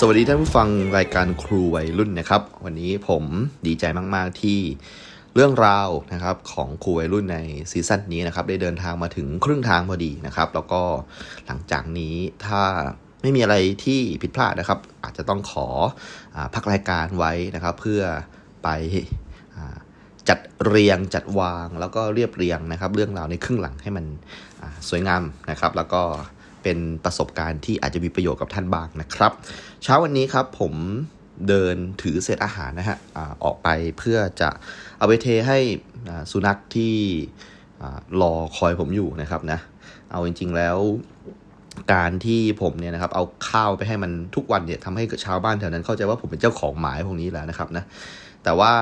สวัสดีท่านผู้ฟังรายการครูวัยรุ่นนะครับ วันนี้ผมดีใจมากๆที่เรื่องราวนะครับของครูวัยรุ่นในซีซั่นนี้นะครับ ได้เดินทางมาถึงครึ่งทางพอดีนะครับ แล้วก็หลังจากนี้ถ้าไม่มีอะไรที่ผิดพลาดนะครับ อาจจะต้องขออพักรายการไว้นะครับ เพื่อไปจัดเรียงจัดวางแล้วก็เรียบเรียงนะครับ เรื่องราวในครึ่งหลังให้มันสวยงามนะครับ แล้วก็ เป็นประสบการณ์ที่อาจจะมีประโยชน์กับท่านบ้างนะครับ เช้าวันนี้ครับผมเดินถือเศษอาหารนะฮะอออกไปเพื่อจะเอาไปเทให้สุนัขที่อารอคอยผมอยู่นะครับนะ เอาจริง ๆแล้วการที่ผมเนี่ยนะครับเอาข้าวไปให้มันทุกวันเนี่ยทำให้ชาวบ้านแถวนั้นเข้าใจว่าผมเป็นเจ้าของหมายพวกนี้แล้วนะครับนะ แต่ว่า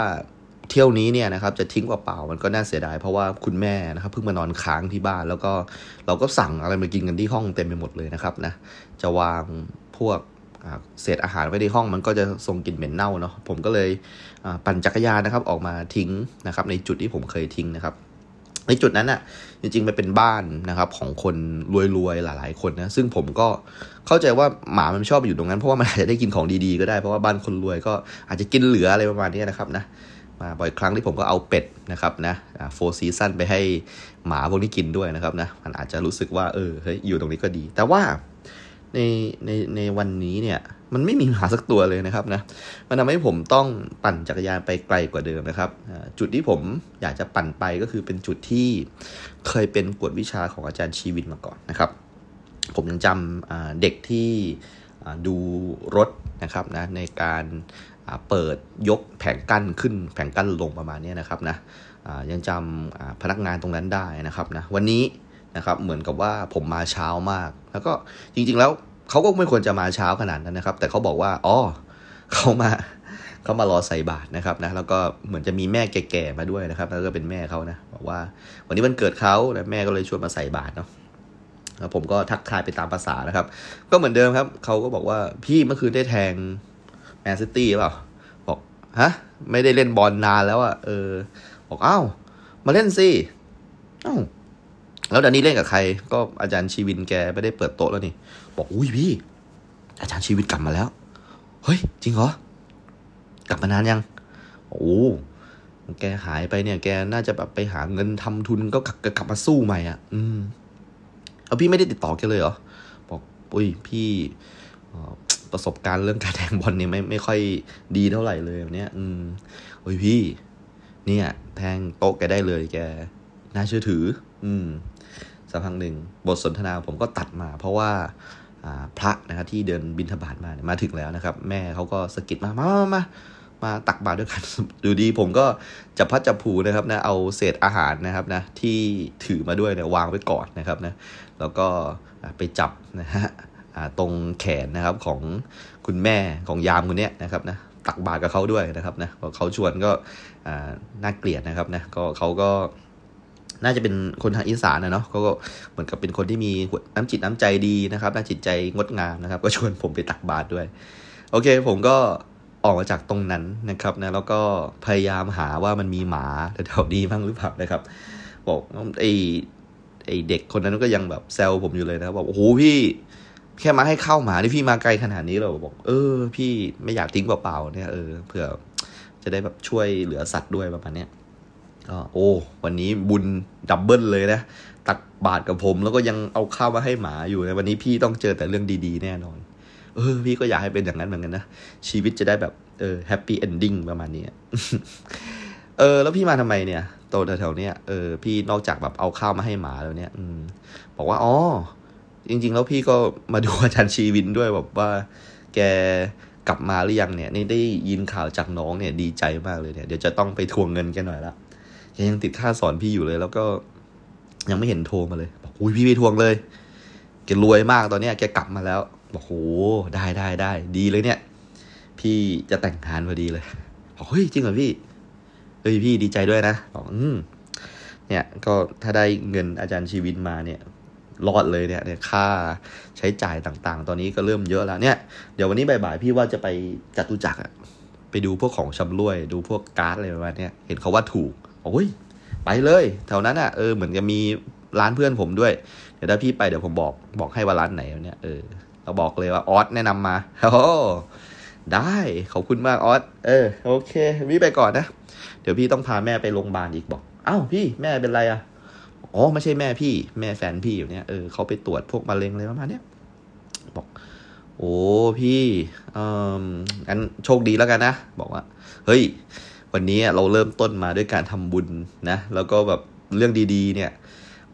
เที่ยวนี้เนี่ยนะครับจะทิ้งเปล่าๆมันก็น่าเสียดายเพราะว่าคุณแม่นะครับเพิ่งมานอนค้างที่บ้าน แล้วก็เราก็สั่งอะไรมากินกันที่ห้องเต็มไปหมดเลยนะครับนะจะวางพวกเศษอาหารไว้ในห้องมันก็จะส่งกลิ่นเหม็นเน่าเนาะผมก็เลยปั่นจักรยานนะครับออกมาทิ้งนะครับในจุดที่ผมเคยทิ้งนะครับในจุดนั้นอะจริงๆมันเป็นบ้านนะครับของคนรวยๆหลายๆคนนะซึ่งผมก็เข้าใจว่าหมามันชอบไปอยู่ตรงนั้นเพราะว่ามันอาจจะได้กินของดีๆก็ได้เพราะว่าบ้านคนรวยก็อาจจะกินเหลืออะไรประมาณนี้นะครับนะ มาบ่อยครั้งที่ผมก็เอาเป็ดนะครับนะโฟร์ซีซันไปให้หมาพวกนี้กินด้วยนะครับนะมันอาจจะรู้สึกว่าเออเฮ้ยอยู่ตรงนี้ก็ดี แต่ว่าในในในวันนี้เนี่ยมันไม่มีหมาสักตัวเลยนะครับนะมันทำให้ผมต้องปั่นจักรยานไปไกลกว่าเดิมนะครับ จุดที่ผมอยากจะปั่นไปก็คือเป็นจุดที่เคยเป็นกวดวิชาของอาจารย์ชีวินมาก่อนนะครับ ผมยังจำเด็กที่ดูรถนะครับนะในการ เปิดยกแผงกั้นขึ้นแผงกั้นลงประมาณนี้นะครับนะยังจำพนักงานตรงนั้นได้นะครับนะวันนี้นะครับเหมือนกับว่าผมมาเช้ามาก แล้วก็จริงๆแล้วเขาก็ไม่ควรจะมาเช้าขนาดนั้นนะครับ แต่เขาบอกว่าอ๋อเขามาเขามารอใส่บาตรนะครับนะแล้วก็เหมือนจะมีแม่แก่ๆมาด้วยนะครับแล้วก็เป็นแม่เขานะบอกว่าวันนี้วันเกิดเขาแล้วแม่ก็เลยชวนมาใส่บาตรเนาะแล้วผมก็ทักทายไปตามภาษานะครับ ก็เหมือนเดิมครับเขาก็บอกว่าพี่เมื่อคืนได้แทง แมนซิตี้เปล่าบอกฮะไม่ได้เล่นบอลนานแล้วอะเออ บอกอ้าวมาเล่นสิอ้าวแล้วเดี๋ยวนี้เล่นกับใคร ก็อาจารย์ชีวินแกไม่ได้เปิดโต๊ะแล้วนี่ บอกอุ้ยพี่ อาจารย์ชีวินกลับมาแล้ว เฮ้ย จริงเหรอกลับมานานยัง โอ้แกหายไปเนี่ย แกน่าจะแบบไปหาเงินทำทุนก็กลับกลับมาสู้ใหม่อะ อืมเอาพี่ไม่ได้ติดต่อแกเลยเหรอบอกอุ้ยพี่เประสบการณ์เรื่องการแทงบอลเนี่ยไม่ไม่ค่อยดีเท่าไหร่เลยแบบเนี้ย อืมโอ้ยพี่ เนี่ย แทงโต๊ะแกได้เลยแก น่าเชื่อถือ อืมสักพักหนึ่งบทสนทนาผมก็ตัดมา เพราะว่าอ่าพระนะครับที่เดินบินทบาทมาเนี่ยมาถึงแล้วนะครับ แม่เขาก็สะกิดมามามามามาตักบาตรด้วยกันอยู่ดีผมก็จับพัดจับผูนะครับนะเอาเศษอาหารนะครับนะที่ถือมาด้วยเนี่ยวางไว้ก่อนนะครับนะแล้วก็ไปจับนะฮะ ตรงแขนนะครับของคุณแม่ของยามคนเนี้ยนะครับนะตักบาตรกับเขาด้วยนะครับนะพอเขาชวนก็น่าเกลียดนะครับนะก็เขาก็น่าจะเป็นคนทางอีสานนะเนาะเขาก็เหมือนกับเป็นคนที่มีน้ำจิตน้ำใจดีนะครับน้ำจิตใจงดงามนะครับ ก็ชวนผมไปตักบาตรด้วย โอเค ผมก็ออกมาจากตรงนั้นนะครับนะแล้วก็พยายามหาว่ามันมีหมาแถวๆนี้บ้างหรือเปล่านะครับ บอกไอ้ไอ้เด็กคนนั้นก็ยังแบบแซวผมอยู่เลยนะบอกโอ้โหพี่ แค่มาให้ข้าวหมาที่พี่มาไกลขนาดนี้เราบอก เออ พี่ไม่อยากทิ้งเปล่าๆเนี่ยเออเผื่อจะได้แบบช่วยเหลือสัตว์ด้วยประมาณเนี้ยก็โอ้วันนี้บุญ double เลยนะ ตักบาตรกับผมแล้วก็ยังเอาข้าวมาให้หมาอยู่นะวันนี้พี่ต้องเจอแต่เรื่องดีๆ แน่นอน เออ พี่ก็อยากให้เป็นอย่างนั้นเหมือนกันนะชีวิตจะได้แบบเออ happy ending ประมาณนี้เออ แล้วพี่มาทำไมเนี่ยโตแถวๆเนี้ยเออพี่นอกจากแบบเอาข้าวมาให้หมาแล้วเนี่ย อืมบอกว่าอ๋อ จริง ๆ แล้วพี่ก็มาดูอาจารย์ชีวินด้วยแบบว่า แกกลับมาหรือยังเนี่ย นี่ได้ยินข่าวจากน้องเนี่ยดีใจมากเลยเนี่ย เดี๋ยวจะต้องไปทวงเงินแกหน่อยละแกยังติดค่าสอนพี่อยู่เลย แล้วก็ยังไม่เห็นโทรมาเลย บอกอุ้ยพี่ไปทวงเลยแกรวยมากตอนเนี้ยแกกลับมาแล้วบอกโหได้ได้ได้ดีเลยเนี่ย พี่จะแต่งงานพอดีเลยบอกเฮ้ยจริงเหรอพี่เฮ้ยพี่ดีใจด้วยนะบอกอืมเนี่ยก็ถ้าได้เงินอาจารย์ชีวินมาเนี่ย รอดเลยเนี่ยเนี่ยค่าใช้จ่ายต่างๆ ตอนนี้ก็เริ่มเยอะแล้วเนี่ย เดี๋ยววันนี้บ่ายๆพี่ว่าจะไปจัตุจักรไปดูพวกของชำร่วย ดูพวกการ์ดอะไรประมาณนี้เห็นเขาว่าถูกโอ้ยไปเลยแถวนั้นอะเออเหมือนจะมีร้านเพื่อนผมด้วย เดี๋ยวถ้าพี่ไปเดี๋ยวผมบอกบอกให้ว่าร้านไหนเนี่ยเออเราบอกเลยว่าออสแนะนำมาโอ้ได้ขอบคุณมากออสเออโอเคพี่ไปก่อนนะ เดี๋ยวพี่ต้องพาแม่ไปโรงพยาบาลอีกบอก เอ้าพี่แม่เป็นไรอะ อ๋อไม่ใช่แม่พี่ แม่แฟนพี่อยู่เนี่ยเออเขาไปตรวจพวกมะเร็งอะไรประมาณเนี้ยบอก โอ้พี่เอ่องั้นโชคดีแล้วกันนะบอกว่า เฮ้ย วันนี้เราเริ่มต้นมาด้วยการทำบุญนะ แล้วก็แบบเรื่องดีๆ เนี่ย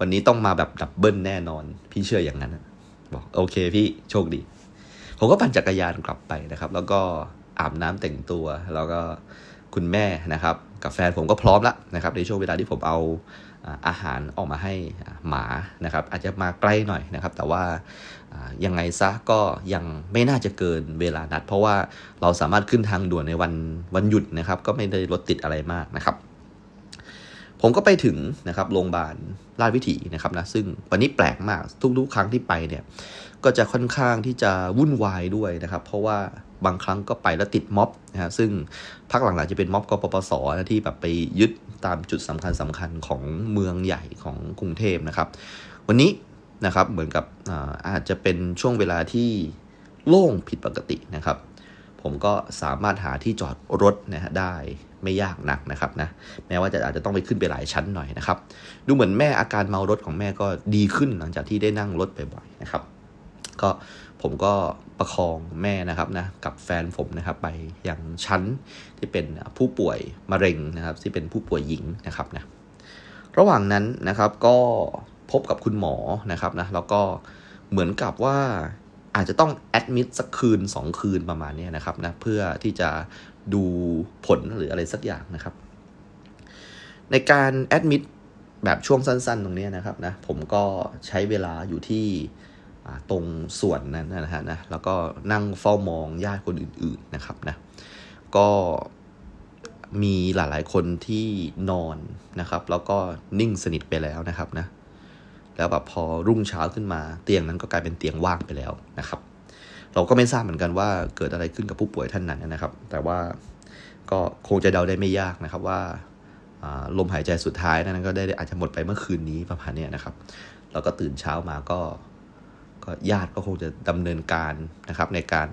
วันนี้ต้องมาแบบดับเบิลแน่นอน พี่เชื่ออย่างนั้นบอกโอเคพี่โชคดี ผมก็ปั่นจักรยานกลับไปนะครับ แล้วก็อาบน้ำแต่งตัว แล้วก็คุณแม่นะครับ กับแฟนผมก็พร้อมแล้วนะครับ ในช่วงเวลาที่ผมเอา อาหารออกมาให้หมานะครับ อาจจะมาใกล้หน่อยนะครับ แต่ว่ายังไงซะก็ยังไม่น่าจะเกินเวลานัด เพราะว่าเราสามารถขึ้นทางด่วนในวันวันหยุดนะครับ ก็ไม่ได้รถติดอะไรมากนะครับ ผมก็ไปถึงนะครับโรงพยาบาลราชวิถีนะครับนะซึ่งวันนี้แปลกมากทุกๆครั้งที่ไปเนี่ยก็จะค่อนข้างที่จะวุ่นวายด้วยนะครับ เพราะว่าบางครั้งก็ไปแล้วติดม็อบนะฮะซึ่งพักหลังๆจะเป็นม็อบกปปสนะที่แบบไปยึด ตามจุดสำคัญสำคัญของเมืองใหญ่ของกรุงเทพนะครับ วันนี้นะครับเหมือนกับอาอาจจะเป็นช่วงเวลาที่โล่งผิดปกตินะครับ ผมก็สามารถหาที่จอดรถนะฮะได้ไม่ยากนักนะครับนะแม้ว่าจะอาจจะต้องไปขึ้นไปหลายชั้นหน่อยนะครับ ดูเหมือนแม่อาการเมารถของแม่ก็ดีขึ้นหลังจากที่ได้นั่งรถบ่อยๆนะครับ ก็ผมก็ประคองแม่นะครับนะกับแฟนผมนะครับไปยังชั้นที่เป็นผู้ป่วยมะเร็งนะครับที่เป็นผู้ป่วยหญิงนะครับนะระหว่างนั้นนะครับก็พบกับคุณหมอนะครับนะแล้วก็เหมือนกับว่าอาจจะต้องแอดมิดสักคืน 2 คืนประมาณนี้นะครับนะเพื่อที่จะดูผลหรืออะไรสักอย่างนะครับ ในการแอดมิดแบบช่วงสั้นๆ ตรงนี้นะครับนะผมก็ใช้เวลาอยู่ที่ ตรงส่วนนั้นนะฮะนะแล้วก็นั่งเฝ้ามองญาติคนอื่น ๆนะครับนะก็มีหลายๆคนที่นอนนะครับ แล้วก็นิ่งสนิทไปแล้วนะครับนะแล้วแบบพอรุ่งเช้าขึ้นมาเตียงนั้นก็กลายเป็นเตียงว่างไปแล้วนะครับ เราก็ไม่ทราบเหมือนกันว่าเกิดอะไรขึ้นกับผู้ป่วยท่านนั้นนะครับ แต่ว่าก็คงจะเดาได้ไม่ยากนะครับว่าลมหายใจสุดท้ายนั้นก็ได้อาจจะหมดไปเมื่อคืนนี้ประมาณนี้นะครับ แล้วก็ตื่นเช้ามาก็ ก็ญาติก็คงจะดำเนินการนะครับในการ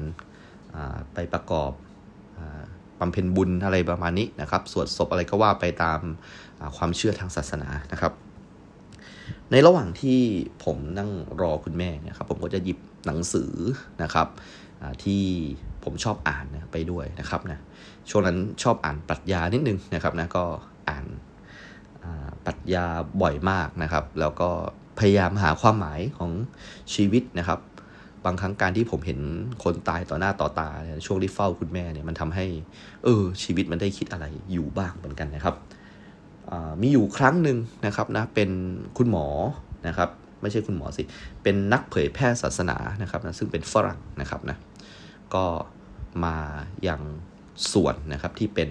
ไปประกอบบำเพ็ญบุญอะไรประมาณนี้นะครับ สวดศพอะไรก็ว่าไปตามความเชื่อทางศาสนานะครับ ในระหว่างที่ผมนั่งรอคุณแม่เนี่ยครับ ผมก็จะหยิบหนังสือนะครับที่ผมชอบอ่านนะไปด้วยนะครับนะช่วงนั้นชอบอ่านปรัชญานิดนึงนะครับนะก็อ่านปรัชญาบ่อยมากนะครับ แล้วก็ พยายามหาความหมายของชีวิตนะครับ บางครั้งการที่ผมเห็นคนตายต่อหน้าต่อตาช่วงที่เฝ้าคุณแม่เนี่ยมันทำให้ เออ ชีวิตมันได้คิดอะไรอยู่บ้างเหมือนกันนะครับมีอยู่ครั้งหนึ่งนะครับนะเป็นคุณหมอนะครับไม่ใช่คุณหมอสิ เป็นนักเผยแพร่ศาสนานะครับนะซึ่งเป็นฝรั่งนะครับนะก็มาอย่างส่วนนะครับที่เป็น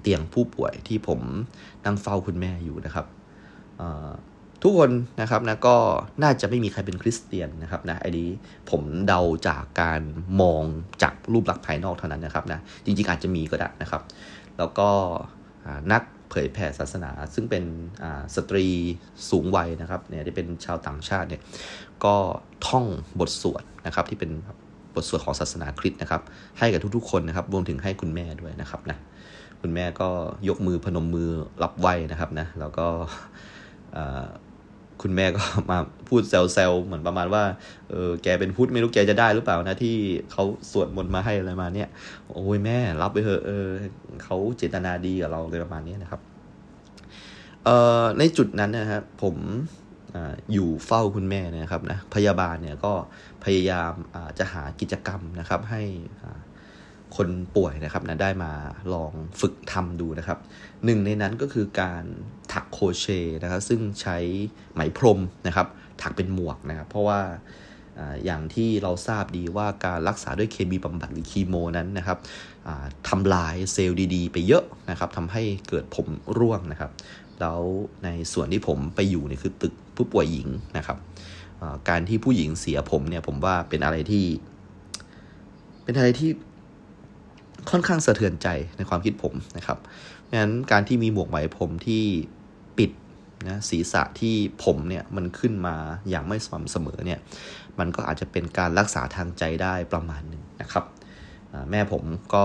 เตียงผู้ป่วยที่ผมนั่งเฝ้าคุณแม่อยู่นะครับ ทุกคนนะครับนะก็น่าจะไม่มีใครเป็นคริสเตียนนะครับนะไอ้นี้ผมเดาจากการมองจากรูปลักษณ์ภายนอกเท่านั้นนะครับนะจริงๆอาจจะมีก็ได้นะครับ แล้วก็นักเผยแผ่ศาสนา ซึ่งเป็นสตรีสูงวัยนะครับเนี่ยที่เป็นชาวต่างชาติเนี่ยก็ท่องบทสวดนะครับที่เป็นบทสวดของศาสนาคริสต์นะครับ ให้กับทุกๆ คนนะครับรวมถึงให้คุณแม่ด้วยนะครับนะคุณแม่ก็ยกมือพนมมือรับไหวนะครับนะแล้วก็ คุณแม่ก็มาพูดแซวๆเหมือนประมาณว่าเออแกเป็นพุทธไม่รู้แกจะได้หรือเปล่านะที่เขาสวดมนต์มาให้อะไรมาเนี่ย โอ้ยแม่รับไปเถอะเออเขาเจตนาดีกับเราเลยประมาณนี้นะครับเอ่อในจุดนั้นนะครับผมออยู่เฝ้าคุณแม่นะครับนะพยาบาลเนี่ยก็พยายามจะหากิจกรรมนะครับให้ คนป่วยนะครับนะได้มาลองฝึกทำดูนะครับหนึ่งในนั้นก็คือการถักโคเชนะครับ ซึ่งใช้ไหมพรมนะครับ ถักเป็นหมวกนะครับ เพราะว่าอย่างที่เราทราบดีว่าการรักษาด้วยเคมีบำบัดหรือคีโมนั้นนะครับทำลายเซลล์ดีๆ ไปเยอะนะครับทำให้เกิดผมร่วงนะครับ แล้วในส่วนที่ผมไปอยู่เนี่ยคือตึกผู้ป่วยหญิงนะครับการที่ผู้หญิงเสียผมเนี่ยผมว่าเป็นอะไรที่ เป็นอะไรที่ ค่อนข้างสะเทือนใจในความคิดผมนะครับเพราะฉะนั้นการที่มีหมวกไหมผมที่ปิดนะศีรษะที่ผมเนี่ยมันขึ้นมาอย่างไม่สม่ำเสมอเนี่ยมันก็อาจจะเป็นการรักษาทางใจได้ประมาณหนึ่งนะครับแม่ผมก็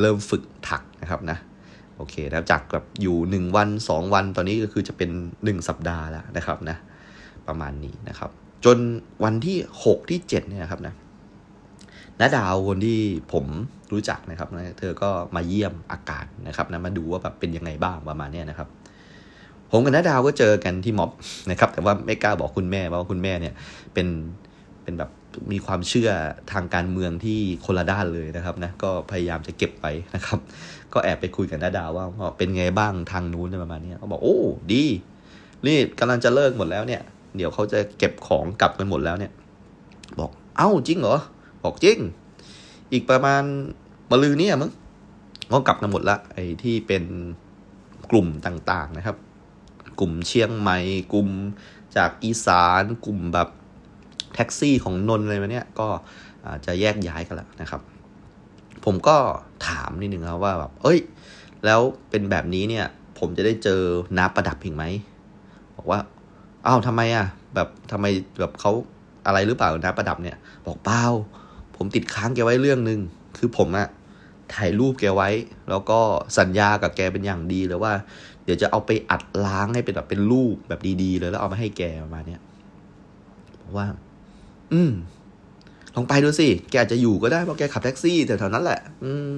เริ่มฝึกถักนะครับนะโอเคแล้วจากแบบอยู่ 1 วัน 2 วันตอนนี้ก็คือจะเป็น 1 สัปดาห์แล้วนะครับนะประมาณนี้นะครับ จนวันที่ 6 ที่ 7 เนี่ยครับนะน้าดาวคนที่ผม รู้จักนะครับนะเธอก็มาเยี่ยมอาการนะครับนะมาดูว่าแบบเป็นยังไงบ้างประมาณนี้นะครับผมกับน้าดาวก็เจอกันที่ม็อบนะครับ แต่ว่าไม่กล้าบอกคุณแม่เพราคุณแม่เนี่ยเป็นเป็นแบบมีความเชื่อทางการเมืองที่คนละด้านเลยนะครับนะก็พยายามจะเก็บไปนะครับ ก็แอบไปคุยกับน้าดาวว่าเป็นไงบ้างทางนู้นประมาณนี้เขาบอกโอ้ดีนี่กำลังจะเลิกหมดแล้วเนี่ย เดี๋ยวเขาจะเก็บของกลับกันหมดแล้วเนี่ย บอกเอ้าจริงเหรอบอกจริง อีกประมาณมะลือเนี่ยมึงก็กลับกันหมดละไอ้ที่เป็นกลุ่มต่างๆนะครับ กลุ่มเชียงใหม่กลุ่มจากอีสานกลุ่มแบบแท็กซี่ของนนอะไรมาเนี้ยก็จะแยกย้ายกันแล้วนะครับ ผมก็ถามนิดนึงครับว่าแบบเอ้ย แล้วเป็นแบบนี้เนี่ย ผมจะได้เจอน้าประดับอีกไหมบอกว่าอ้าวทำไมอะ แบบทำไมแบบเขาอะไรหรือเปล่าน้าประดับเนี่ย บอกเปล่า ผมติดค้างแกไว้เรื่องหนึ่งคือผมอะถ่ายรูปแกไว้ แล้วก็สัญญากับแกเป็นอย่างดีเลยว่า เดี๋ยวจะเอาไปอัดล้างให้เป็นแบบเป็นรูปแบบดีๆเลยแล้วเอามาให้แกประมาณนี้ยบอกว่า อืมลองไปดูสิแกอาจจะอยู่ก็ได้เพราะแกขับแท็กซี่แถวๆนั้นแหละ อืม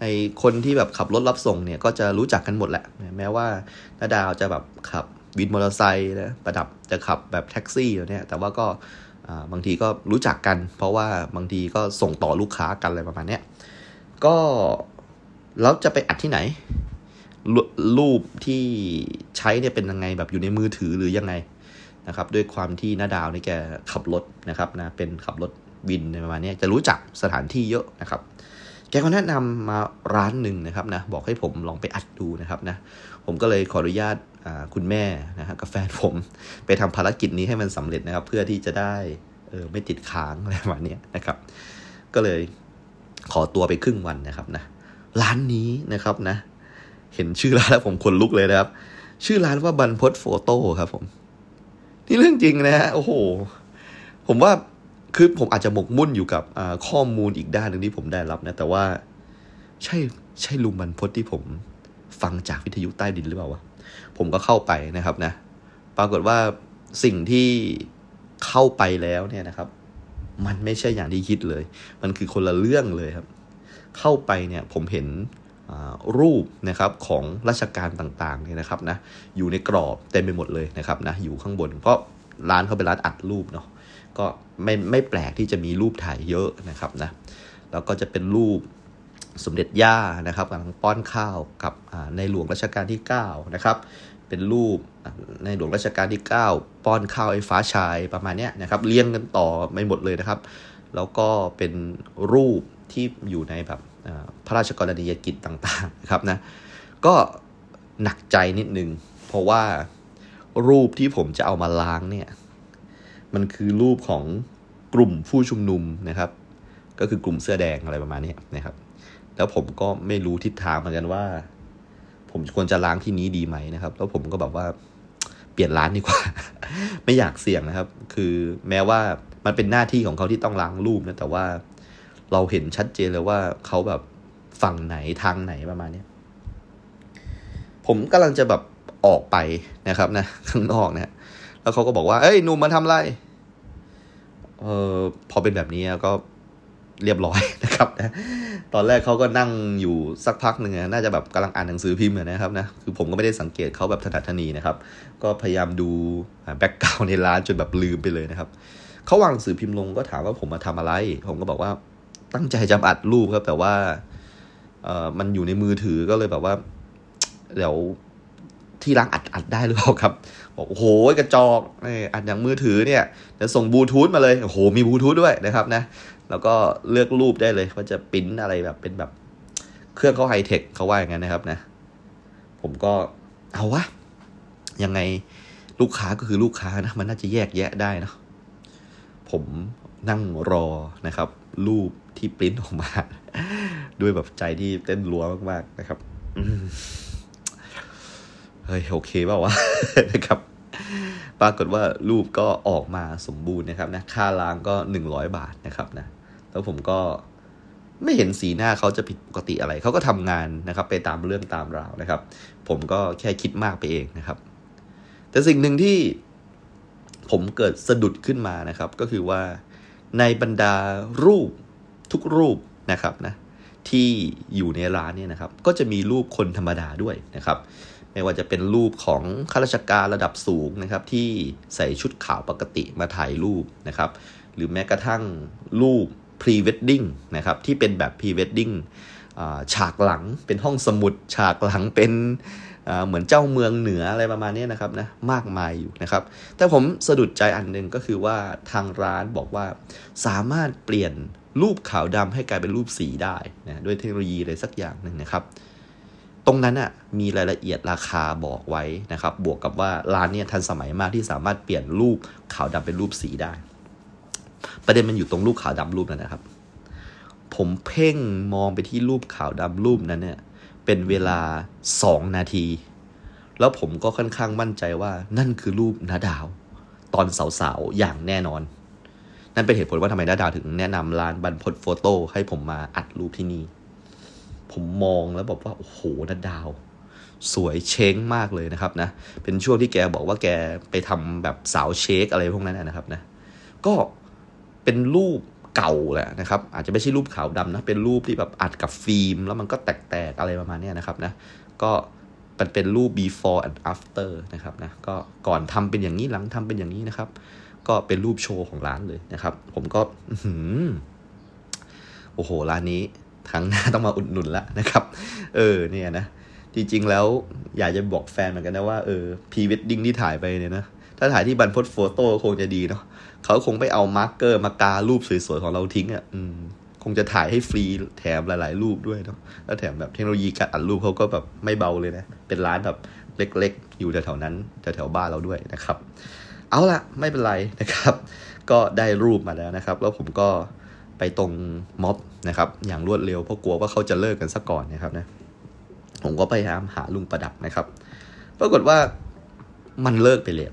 ไอคนที่แบบขับรถรับส่งเนี่ยก็จะรู้จักกันหมดแหละแม้ว่านาดาวจะแบบขับวินมอเตอร์ไซค์นะประดับจะขับแบบแท็กซี่เนี่ยแต่ว่าก็ บางทีก็รู้จักกัน เพราะว่าบางทีก็ส่งต่อลูกค้ากันอะไรประมาณนี้ก็แล้วจะไปอัดที่ไหน รูปที่ใช้เนี่ยเป็นยังไงแบบอยู่ในมือถือหรือยังไงนะครับ ด้วยความที่น้าดาวนี่แกขับรถนะครับนะเป็นขับรถวินในประมาณนี้จะรู้จักสถานที่เยอะนะครับแกก็แนะนำมาร้านหนึ่งนะครับนะบอกให้ผมลองไปอัดดูนะครับนะผมก็เลยขออนุญาต คุณแม่นะฮะกับแฟนผมไปทำภารกิจนี้ให้มันสำเร็จนะครับ เพื่อที่จะได้เออไม่ติดค้างอะไรประมาณนี้นะครับ ก็เลยขอตัวไปครึ่งวันนะครับนะร้านนี้นะครับนะ เห็นชื่อร้านแล้วผมขนลุกเลยนะครับ ชื่อร้านว่าบันพศโฟโต้ครับผม นี่เรื่องจริงนะฮะโอ้โห ผมว่าคือผมอาจจะหมกมุ่นอยู่กับข้อมูลอีกด้านหนึ่งที่ผมได้รับนะ แต่ว่าใช่ใช่ลุงบรรพศที่ผมฟังจากวิทยุใต้ดินหรือเปล่าวะ ผมก็เข้าไปนะครับนะ ปรากฏว่าสิ่งที่เข้าไปแล้วเนี่ยนะครับ มันไม่ใช่อย่างที่คิดเลย มันคือคนละเรื่องเลยครับ เข้าไปเนี่ยผมเห็นรูปนะครับของราชการต่างๆเนี่ยนะครับนะอยู่ในกรอบเต็มไปหมดเลยนะครับนะอยู่ข้างบน เพราะร้านเขาเป็นร้านอัดรูปเนาะก็ไม่ไม่แปลกที่จะมีรูปถ่ายเยอะนะครับนะแล้วก็จะเป็นรูปสมเด็จย่านะครับกำลังป้อนข้าวกับในหลวงรัชกาลที่9นะครับ เป็นรูปในหลวงรัชกาลที่ 9 ป้อนข้าวไอ้ฟ้าชายประมาณนี้นะครับเลี้ยงกันต่อไม่หมดเลยนะครับ แล้วก็เป็นรูปที่อยู่ในแบบพระราชกรณียกิจต่างๆนะครับนะก็หนักใจนิดนึง เพราะว่ารูปที่ผมจะเอามาล้างเนี่ยมันคือรูปของกลุ่มผู้ชุมนุมนะครับ ก็คือกลุ่มเสื้อแดงอะไรประมาณนี้นะครับ แล้วผมก็ไม่รู้ทิศทางเหมือนกันว่า ผมควรจะล้างที่นี้ดีไหมนะครับ แล้วผมก็แบบว่าเปลี่ยนร้านดีกว่า ไม่อยากเสี่ยงนะครับ คือแม้ว่ามันเป็นหน้าที่ของเขาที่ต้องล้างรูปนะแต่ว่าเราเห็นชัดเจนเลยว่าเขาแบบฝั่งไหนทางไหนประมาณนี้ผมกำลังจะแบบออกไปนะครับ นะข้างนอกนะแล้วเขาก็บอกว่า เอ้ยหนุ่มมาทำอะไร เออพอเป็นแบบนี้ก็ เรียบร้อยนะครับนะตอนแรกเขาก็นั่งอยู่สักพักหนึ่งน่าจะแบบกำลังอ่านหนังสือพิมพ์นะครับนะคือผมก็ไม่ได้สังเกตเขาแบบถนัดทนีนะครับ ก็พยายามดูแบ็กกราวน์ในร้านจนแบบลืมไปเลยนะครับเขาวางหนังสือพิมพ์ลงก็ถามว่าผมมาทำอะไร ผมก็บอกว่าตั้งใจจะอัดรูปครับ แต่ว่าเออมันอยู่ในมือถือก็เลยแบบว่าเดี๋ยวที่ร้านอัดอัดได้หรือเปล่าครับบอกโอ้โหกระจอกอัดอย่างมือถือเนี่ยจะส่งบลูทูธมาเลยโอ้โหมีบลูทูธด้วยนะครับนะ แล้วก็เลือกรูปได้เลยว่าจะปิ้นอะไรแบบเป็นแบบเครื่องเขาไฮเทคเขาว่าอย่างนั้นนะครับนะ ผมก็เอาวะยังไงลูกค้าก็คือลูกค้านะมันน่าจะแยกแยะได้นะผมนั่งรอนะครับ รูปที่ปริ้นออกมา ด้วยแบบใจที่เต้นรัวมากๆนะครับเฮ้ยโอเคเปล่าวะนะครับ ปรากฏว่ารูปก็ออกมาสมบูรณ์นะครับนะค่าล้างก็หนึ่งร้อยบาทนะครับนะ แล้วผมก็ไม่เห็นสีหน้าเขาจะผิดปกติอะไร เขาก็ทำงานนะครับ ไปตามเรื่องตามราวนะครับ ผมก็แค่คิดมากไปเองนะครับ แต่สิ่งหนึ่งที่ผมเกิดสะดุดขึ้นมานะครับ ก็คือว่าในบรรดารูปทุกรูปนะครับนะที่อยู่ในร้านเนี่ยนะครับ ก็จะมีรูปคนธรรมดาด้วยนะครับ ไม่ว่าจะเป็นรูปของข้าราชการระดับสูงนะครับ ที่ใส่ชุดขาวปกติมาถ่ายรูปนะครับ หรือแม้กระทั่งรูป pre wedding นะครับที่เป็นแบบ pre wedding ฉากหลังเป็นห้องสมุด ฉากหลังเป็นเหมือนเจ้าเมืองเหนืออะไรประมาณนี้นะครับนะมากมายอยู่นะครับ แต่ผมสะดุดใจอันหนึ่งก็คือว่าทางร้านบอกว่าสามารถเปลี่ยนรูปขาวดำให้กลายเป็นรูปสีได้นะด้วยเทคโนโลยีอะไรสักอย่างหนึ่งนะครับ ตรงนั้นอะ่ะมีรายละเอียดราคาบอกไว้นะครับ บวกกับว่าร้านเนี่ยทันสมัยมากที่สามารถเปลี่ยนรูปขาวดำเป็นรูปสีได้ ประเด็นมันอยู่ตรงรูปขาวดำรูปนั้นนะครับ ผมเพ่งมองไปที่รูปขาวดำรูปนั้นเนี่ย เป็นเวลาสองนาที แล้วผมก็ค่อนข้างมั่นใจว่านั่นคือรูปนาดาว ตอนสาวๆอย่างแน่นอน นั่นเป็นเหตุผลว่าทำไมนาดาวถึงแนะนำร้านบันพดโฟโต้ให้ผมมาอัดรูปที่นี่ผมมองแล้วบอกว่า โอ้โหนาดาว สวยเช้งมากเลยนะครับนะ เป็นช่วงที่แกบอกว่าแกไปทำแบบสาวเชคอะไรพวกนั้นนะครับนะ ก็ เป็นรูปเก่าแหละนะครับ อาจจะไม่ใช่รูปขาวดำนะ เป็นรูปที่แบบอัดกับฟิล์ม แล้วมันก็แตกๆอะไรประมาณนี้นะครับนะ ก็มันเป็นรูป before and after นะครับนะ ก็ก่อนทำเป็นอย่างนี้หลังทำเป็นอย่างนี้นะครับ ก็เป็นรูปโชว์ของร้านเลยนะครับ ผมก็โอ้โห ร้านนี้ครั้งหน้าต้องมาอุดหนุนละนะครับ เออ เนี่ยนะ จริงๆแล้วอยากจะบอกแฟนเหมือนกันนะว่า เออพรีเวดดิ้งที่ถ่ายไปเนี่ยนะ ถ้าถ่ายที่บันพด Photo คงจะดีเนาะเขาคงไปเอา marker มาการูปสวยๆของเราทิ้งอะ่ะคงจะถ่ายให้ฟรีแถมหลาย ๆ รูปด้วยเนาะแล้วแถมแบบเทคโนโลยีการอัดรูปเขาก็แบบไม่เบาเลยนะ เป็นร้านแบบเล็ก ๆ อยู่แถวๆนั้นแถวๆบ้านเราด้วยนะครับ เอาละไม่เป็นไรนะครับ ก็ได้รูปมาแล้วนะครับ แล้วผมก็ไปตรงม็อบนะครับ อย่างรวดเร็วเพราะกลัวว่าเขาจะเลิกกันซะก่อนนะครับนะผมก็พยายามหาลุงประดับนะครับ ปรากฏว่ามันเลิกไปแล้ว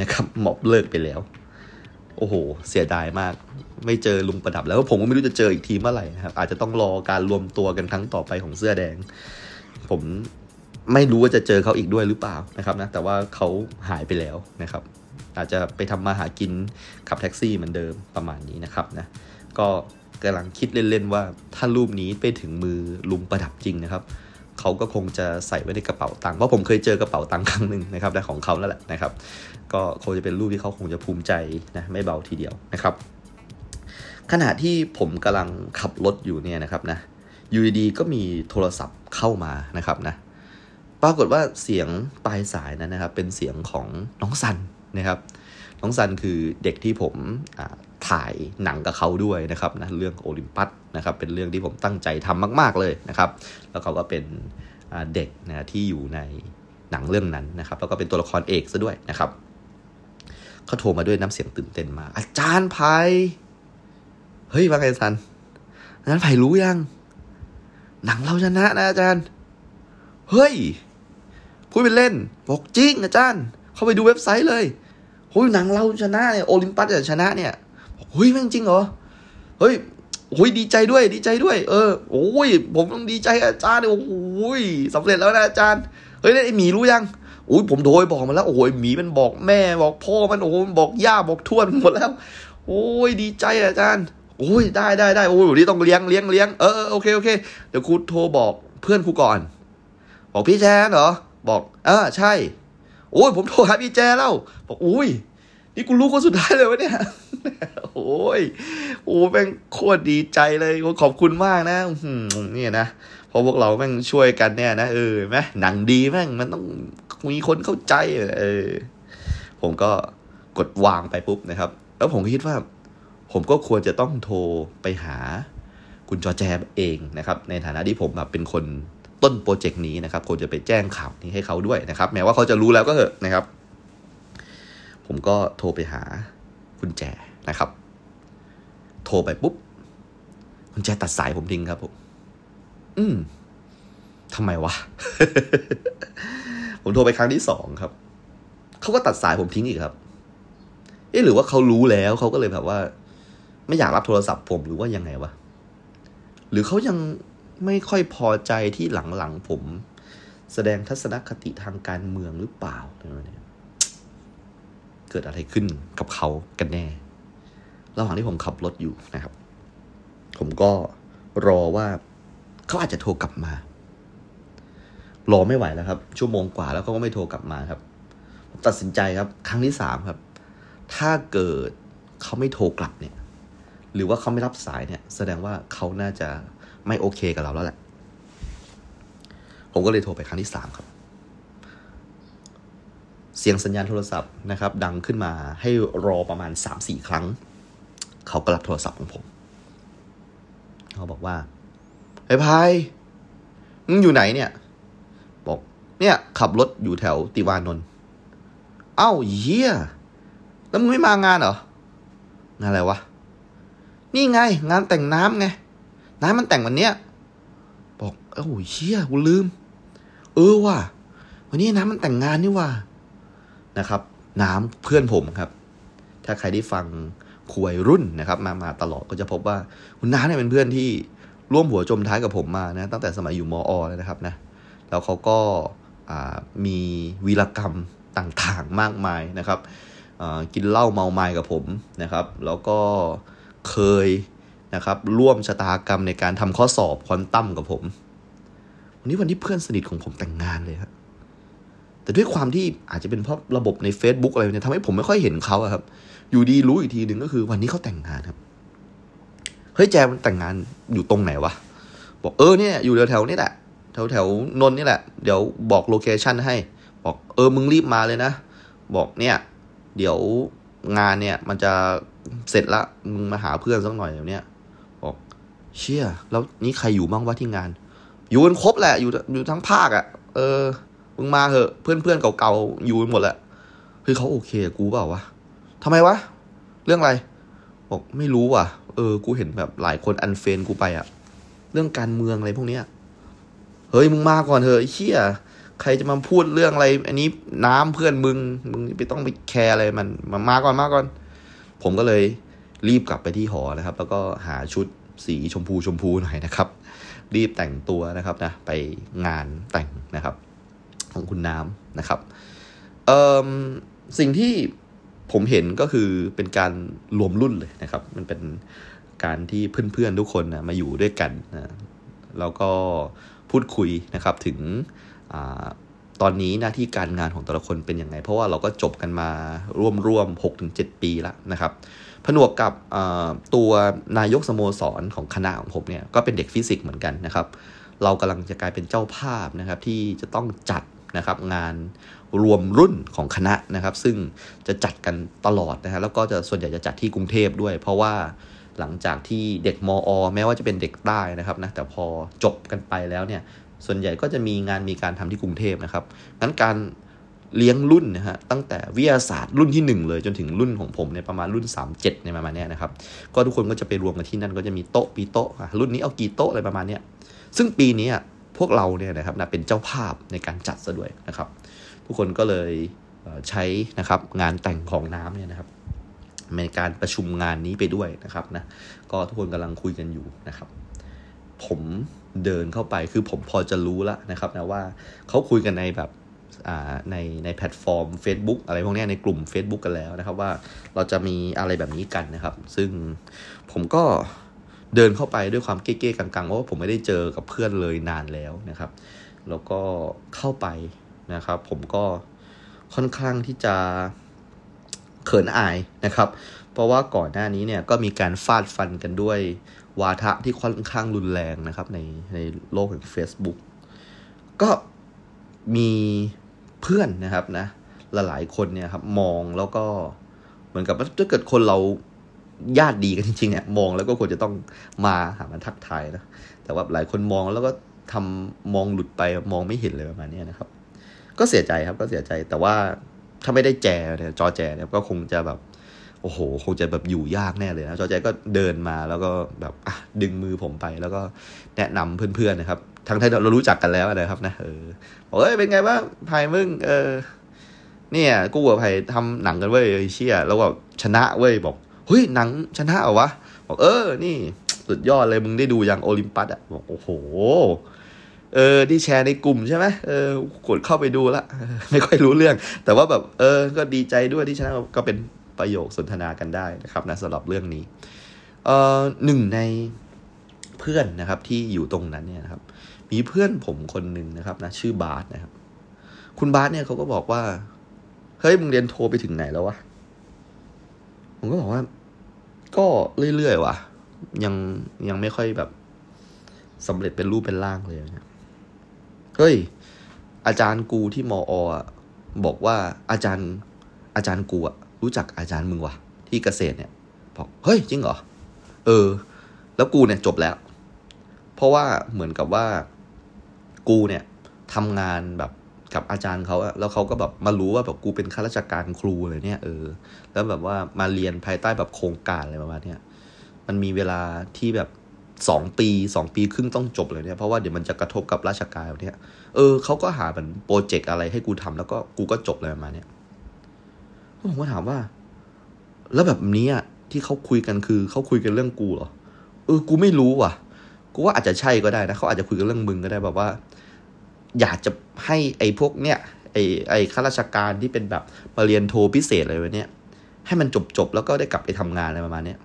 นะครับม็อบเลิกไปแล้ว โอ้โห เสียดายมาก ไม่เจอลุงประดับแล้วผมก็ไม่รู้จะเจออีกทีเมื่อไหร่นะครับ อาจจะต้องรอการรวมตัวกันครั้งต่อไปของเสื้อแดง ผมไม่รู้ว่าจะเจอเขาอีกด้วยหรือเปล่านะครับนะแต่ว่าเขาหายไปแล้วนะครับ อาจจะไปทำมาหากินขับแท็กซี่เหมือนเดิมประมาณนี้นะครับนะก็กำลังคิดเล่นๆว่าถ้ารูปนี้ไปถึงมือลุงประดับจริงนะครับเขาก็คงจะใส่ไว้ในกระเป๋าตังค์เพราะผมเคยเจอกระเป๋าตังค์ครั้งหนึ่งนะครับและของเขาแล้วแหละนะครับ ก็คงจะเป็นรูปที่เขาคงจะภูมิใจนะไม่เบาทีเดียวนะครับ ขณะที่ผมกำลังขับรถอยู่เนี่ยนะครับนะยูดีก็มีโทรศัพท์เข้ามานะครับนะปรากฏว่าเสียงปลายสายนั้นนะครับ เป็นเสียงของน้องซันนะครับ น้องซันคือเด็กที่ผมถ่ายหนังกับเขาด้วยนะครับนะเรื่องโอลิมปัสนะครับเป็นเรื่องที่ผมตั้งใจทำมาก ๆเลยนะครับ แล้วเขาก็เป็นเด็กนะที่อยู่ในหนังเรื่องนั้นนะครับ แล้วก็เป็นตัวละครเอกซะด้วยนะครับ เขาโทรมาด้วยน้ำเสียงตื่นเต้นมาอาจารย์ไพเฮ้ยว่าไงซันอาจารย์ไพรู้ยัง หนังเราชนะนะอาจารย์ เฮ้ย พูดเป็นเล่น บอกจริงอาจารย์ เข้าไปดูเว็บไซต์เลยเฮ้ยหนังเราชนะเนี่ยโอลิมปัสจะชนะเนี่ยเฮ้ยแมันจริงเหรอ เฮ้ยโอ้ยดีใจด้วยดีใจด้วย เออโอ้ยผมต้องดีใจอาจารย์โอ้ยสำเร็จแล้วนะอาจารย์ เฮ้ยไอ้หมีรู้ยัง อุ้ยผมโดยบอกมาแล้วโอ้ยหมีมันบอกแม่บอกพ่อมันโอ้ยบอกย่าบอกทวดหมดแล้ว โอ้ยดีใจอาจารย์โอ้ยได้ได้ได้โอ้ยวนี่ต้องเลี้ยงเลี้ยงเลี้ยงเออโอเคโอเคเดี๋ยวครูโทรบอกเพื่อนครูก่อน บอกพี่แจนเหรอบอกเออใช่ โอ้ยผมโทรหาพี่แจแล้ว บอกอุ้ยนี่กูรู้คนสุดท้ายเลยวะเนี่ยโอ้ยโอ้แม่งโคตรดีใจเลยขอบคุณมากนะเนี่ยนะ พอพวกเราแม่งช่วยกันเนี่ยนะเออไหมหนังดีแม่งมันต้องมีคนเข้าใจเออผมก็กดวางไปปุ๊บนะครับ แล้วผมคิดว่า ผมก็ควรจะต้องโทรไปหาคุณจอแจเองนะครับ ในฐานะที่ผมแบบเป็นคนต้นโปรเจกต์นี้นะครับควรจะไปแจ้งข่าวนี้ให้เขาด้วยนะครับ แม้ว่าเขาจะรู้แล้วก็เถอะนะครับ ผมก็โทรไปหาคุณแจนะครับ โทรไปปุ๊บ คุณแจตัดสายผมทิ้งครับผม อืมทำไมวะ ผมโทรไปครั้งที่สองครับ เขาก็ตัดสายผมทิ้งอีกครับ เอ๊ะหรือว่าเขารู้แล้วเขาก็เลยแบบว่า ไม่อยากรับโทรศัพท์ผมหรือว่ายังไงวะ หรือเขายังไม่ค่อยพอใจที่หลังๆผม แสดงทัศนคติทางการเมืองหรือเปล่าเนี่ยเกิดอะไรขึ้นกับเขากันแน่ ระหว่างที่ผมขับรถอยู่นะครับ ผมก็รอว่า เขาอาจจะโทรกลับมา รอไม่ไหวแล้วครับ ชั่วโมงกว่าแล้วเขาก็ไม่โทรกลับมาครับตัดสินใจครับ ครั้งที่สามครับ ถ้าเกิดเขาไม่โทรกลับเนี่ย หรือว่าเขาไม่รับสายเนี่ย แสดงว่าเขาน่าจะไม่โอเคกับเราแล้วแหละ ผมก็เลยโทรไปครั้งที่สามครับ เสียงสัญญาณโทรศัพท์นะครับ ดังขึ้นมาให้รอประมาณสามสี่ครั้ง เขาก็รับโทรศัพท์ของผม เขาบอกว่า ไอ้พายมึงอยู่ไหนเนี่ย บอก เนี่ย ขับรถอยู่แถวติวานนท์เอ้าเฮียแล้วมึงไม่มางานเหรองานอะไรวะ นี่ไง งานแต่งน้ำไง น้ำมันแต่งวันเนี้ย บอกโอ้เชี่ยกูลืม เออว่ะ วันนี้น้ำมันแต่งงานนี่ว่ะนะครับ น้ำเพื่อนผมครับ ถ้าใครได้ฟังคุยรุ่นนะครับ มามาตลอดก็จะพบว่า คุณน้าเนี่ยเป็นเพื่อนที่ ร่วมหัวจมท้ายกับผมมานะตั้งแต่สมัยอยู่มอเลยนะครับนะแล้วเขาก็มีวีรกรรมต่างๆมากมายนะครับกินเหล้าเมาไม้กับผมนะครับ แล้วก็เคยนะครับร่วมชะตากรรมในการทำข้อสอบควอนตัมกับผม วันนี้วันที่เพื่อนสนิทของผมแต่งงานเลยครับแต่ด้วยความที่อาจจะเป็นเพราะระบบใน Facebook อะไรเนี่ยทำให้ผมไม่ค่อยเห็นเขาครับ อยู่ดีรู้อีกทีหนึ่งก็คือวันนี้เขาแต่งงานครับ เฮ้ยแจมันแต่งงานอยู่ตรงไหนวะ บอกเออเนี่ยอยู่แถวๆนี่แหละแถวแถวนนนี่แหละ เดี๋ยวบอกโลเคชันให้ บอกเออมึงรีบมาเลยนะ บอกเนี่ย เดี๋ยวงานเนี่ยมันจะเสร็จละมึงมาหาเพื่อนสักหน่อยเดี๋ยวนี้เชี่ยแล้วนี่ใครอยู่บ้างว่าที่งาน อยู่กันครบแหละอยู่อยู่ทั้งภาคอะ่ะ เออมึงมาเหอะเพื่อนเพื่อนเก่าๆอยู่หมดแหละเฮ้ยเขาโอเคกูเปล่าวะทำไมวะ เรื่องอะไร บอกไม่รู้ว่ะ เออ กูเห็นแบบหลายคนอันเฟนกูไปอะเรื่องการเมืองอะไรพวกเนี้ย เฮ้ยมึงมาก่อนเถอะเชี่ยใครจะมาพูดเรื่องอะไร อันนี้น้ำเพื่อนมึง มึงไปต้องไปแคร์อะไรมันมามาก่อนมาก่อน ผมก็เลยรีบกลับไปที่หอนะครับ แล้วก็หาชุดสีชมพูชมพูหน่อยนะครับ รีบแต่งตัวนะครับนะไปงานแต่งนะครับ ของคุณน้ำนะครับเอ่อสิ่งที่ผมเห็นก็คือเป็นการรวมรุ่นเลยนะครับ มันเป็น การที่เพื่อนๆทุกคนนะมาอยู่ด้วยกันนะแล้วก็พูดคุยนะครับถึงอตอนนี้หน้าที่การงานของแต่ละคนเป็นยังไง เพราะว่าเราก็จบกันมาร่วมๆ6-7ปีแล้วนะครับ ผนวกกับตัวนายกสโมสรของคณะของผมเนี่ยก็เป็นเด็กฟิสิกส์เหมือนกันนะครับ เรากำลังจะกลายเป็นเจ้าภาพนะครับที่จะต้องจัดนะครับงานรวมรุ่นของคณะนะครับ ซึ่งจะจัดกันตลอดนะฮะแล้วก็จะส่วนใหญ่จะจัดที่กรุงเทพด้วย เพราะว่า หลังจากที่เด็กมอ แม้ว่าจะเป็นเด็กใต้นะครับนะแต่พอจบกันไปแล้วเนี่ยส่วนใหญ่ก็จะมีงานมีการทำที่กรุงเทพนะครับงั้นการเลี้ยงรุ่นนะฮะตั้งแต่วิทยาศาสตร์รุ่นที่ 1 เลยจนถึงรุ่นของผมเนี่ยประมาณรุ่น 37ในประมาณนี้นะครับก็ทุกคนก็จะไปรวมกันที่นั่นก็จะมีโต๊ะปีโต๊ะรุ่นนี้เอากี่โต๊ะอะไรประมาณนี้ซึ่งปีนี้พวกเราเนี่ยนะครับนะเป็นเจ้าภาพในการจัดซะด้วยนะครับ ทุกคนก็เลยใช้นะครับงานแต่งของน้ำเนี่ยนะครับ ในการประชุมงานนี้ไปด้วยนะครับนะก็ทุกคนกำลังคุยกันอยู่นะครับ ผมเดินเข้าไปคือผมพอจะรู้แล้วนะครับนะว่าเขาคุยกันในแบบในในแพลตฟอร์ม Facebook อะไรพวกนี้ในกลุ่ม Facebook กันแล้วนะครับ ว่าเราจะมีอะไรแบบนี้กันนะครับ ซึ่งผมก็เดินเข้าไปด้วยความเก้ๆกังๆเพราะว่าผมไม่ได้เจอกับเพื่อนเลยนานแล้วนะครับ แล้วก็เข้าไปนะครับ ผมก็ค่อนข้างที่จะ เขินอายนะครับ เพราะว่าก่อนหน้านี้เนี่ยก็มีการฟาดฟันกันด้วยวาทะที่ค่อนข้างรุนแรงนะครับ ในในโลกแห่ง Facebook ก็มีเพื่อนนะครับนะหลายๆคนเนี่ยครับมองแล้วก็เหมือนกับถ้าเกิดคนเราญาติดีกันจริงๆเนี่ยมองแล้วก็ควรจะต้องมาหามันทักทายนะแต่ว่าหลายคนมองแล้วก็ทำมองหลุดไปมองไม่เห็นเลยประมาณนี้นะครับ ก็เสียใจครับก็เสียใจแต่ว่า ถ้าไม่ได้แจเนี่ยจอแจเนี่ยก็คงจะแบบโอ้โห คงจะแบบอยู่ยากแน่เลยนะจอแจก็เดินมาแล้วก็แบบอะดึงมือผมไปแล้วก็แนะนำเพื่อนๆนะครับ ทั้งที่เรารู้จักกันแล้วนะครับนะเออบอกเอ้ยเป็นไงบ้างไผ่มึงเออเนี่ยกูกับไผ่ทำหนังกันเว้ยเชี่ยแล้วแบบชนะเว้ยบอกเฮ้ยหนังชนะเหรอวะบอกเออนี่สุดยอดเลยมึงได้ดูอย่างโอลิมปัสอะบอกโอ้โห เออที่แชร์ในกลุ่มใช่ไหมเออกดเข้าไปดูละไม่ค่อยรู้เรื่อง แต่ว่าแบบเออ ก็ดีใจด้วยที่ชนะก็เป็นประโยคสนทนากันได้นะครับนะสำหรับเรื่องนี้เออหนึ่งในเพื่อนนะครับที่อยู่ตรงนั้นเนี่ยนะครับ มีเพื่อนผมคนหนึ่งนะครับนะชื่อบาสนะครับ คุณบาสเนี่ยเขาก็บอกว่าเฮ้ยมึงเรียนโทรไปถึงไหนแล้ววะผมก็บอกว่า ก็เรื่อยๆว่ะ ยังยังไม่ค่อยแบบสำเร็จเป็นรูปเป็นร่างเลยนะ เฮ้ย อาจารย์กูที่มออบอกว่าอาจารย์อาจารย์กูอะรู้จักอาจารย์มึงวะที่เกษตรเนี่ยบอกเฮ้ยจริงเหรอเออ แล้วกูเนี่ยจบแล้ว เพราะว่าเหมือนกับว่ากูเนี่ยทำงานแบบกับอาจารย์เขาอะแล้วเขาก็แบบมารู้ว่าแบบกูเป็นข้าราชการครูเลยเนี่ยเออ แล้วแบบว่ามาเรียนภายใต้แบบโครงการอะไรประมาณเนี้ยมันมีเวลาที่แบบ สองปีสองปีครึ่งต้องจบเลยเนี่ย เพราะว่าเดี๋ยวมันจะกระทบกับราชการเนี่ย เออเขาก็หาเหมือนโปรเจกต์อะไรให้กูทำแล้วก็กูก็จบเลยประมาณเนี้ยผมก็ถามว่า แล้วแบบนี้อะที่เขาคุยกันคือเขาคุยกันเรื่องกูเหรอเออกูไม่รู้ว่ะ กูว่าอาจจะใช่ก็ได้นะเขาอาจจะคุยกันเรื่องมึงก็ได้แบบว่า อยากจะให้ไอ้พวกเนี้ยไอ้ไอ้ข้าราชการที่เป็นแบบมาเรียนโทพิเศษอะไรแบบเนี้ยให้มันจบจบแล้วก็ได้กลับไปทำงานอะไรประมาณเนี้ย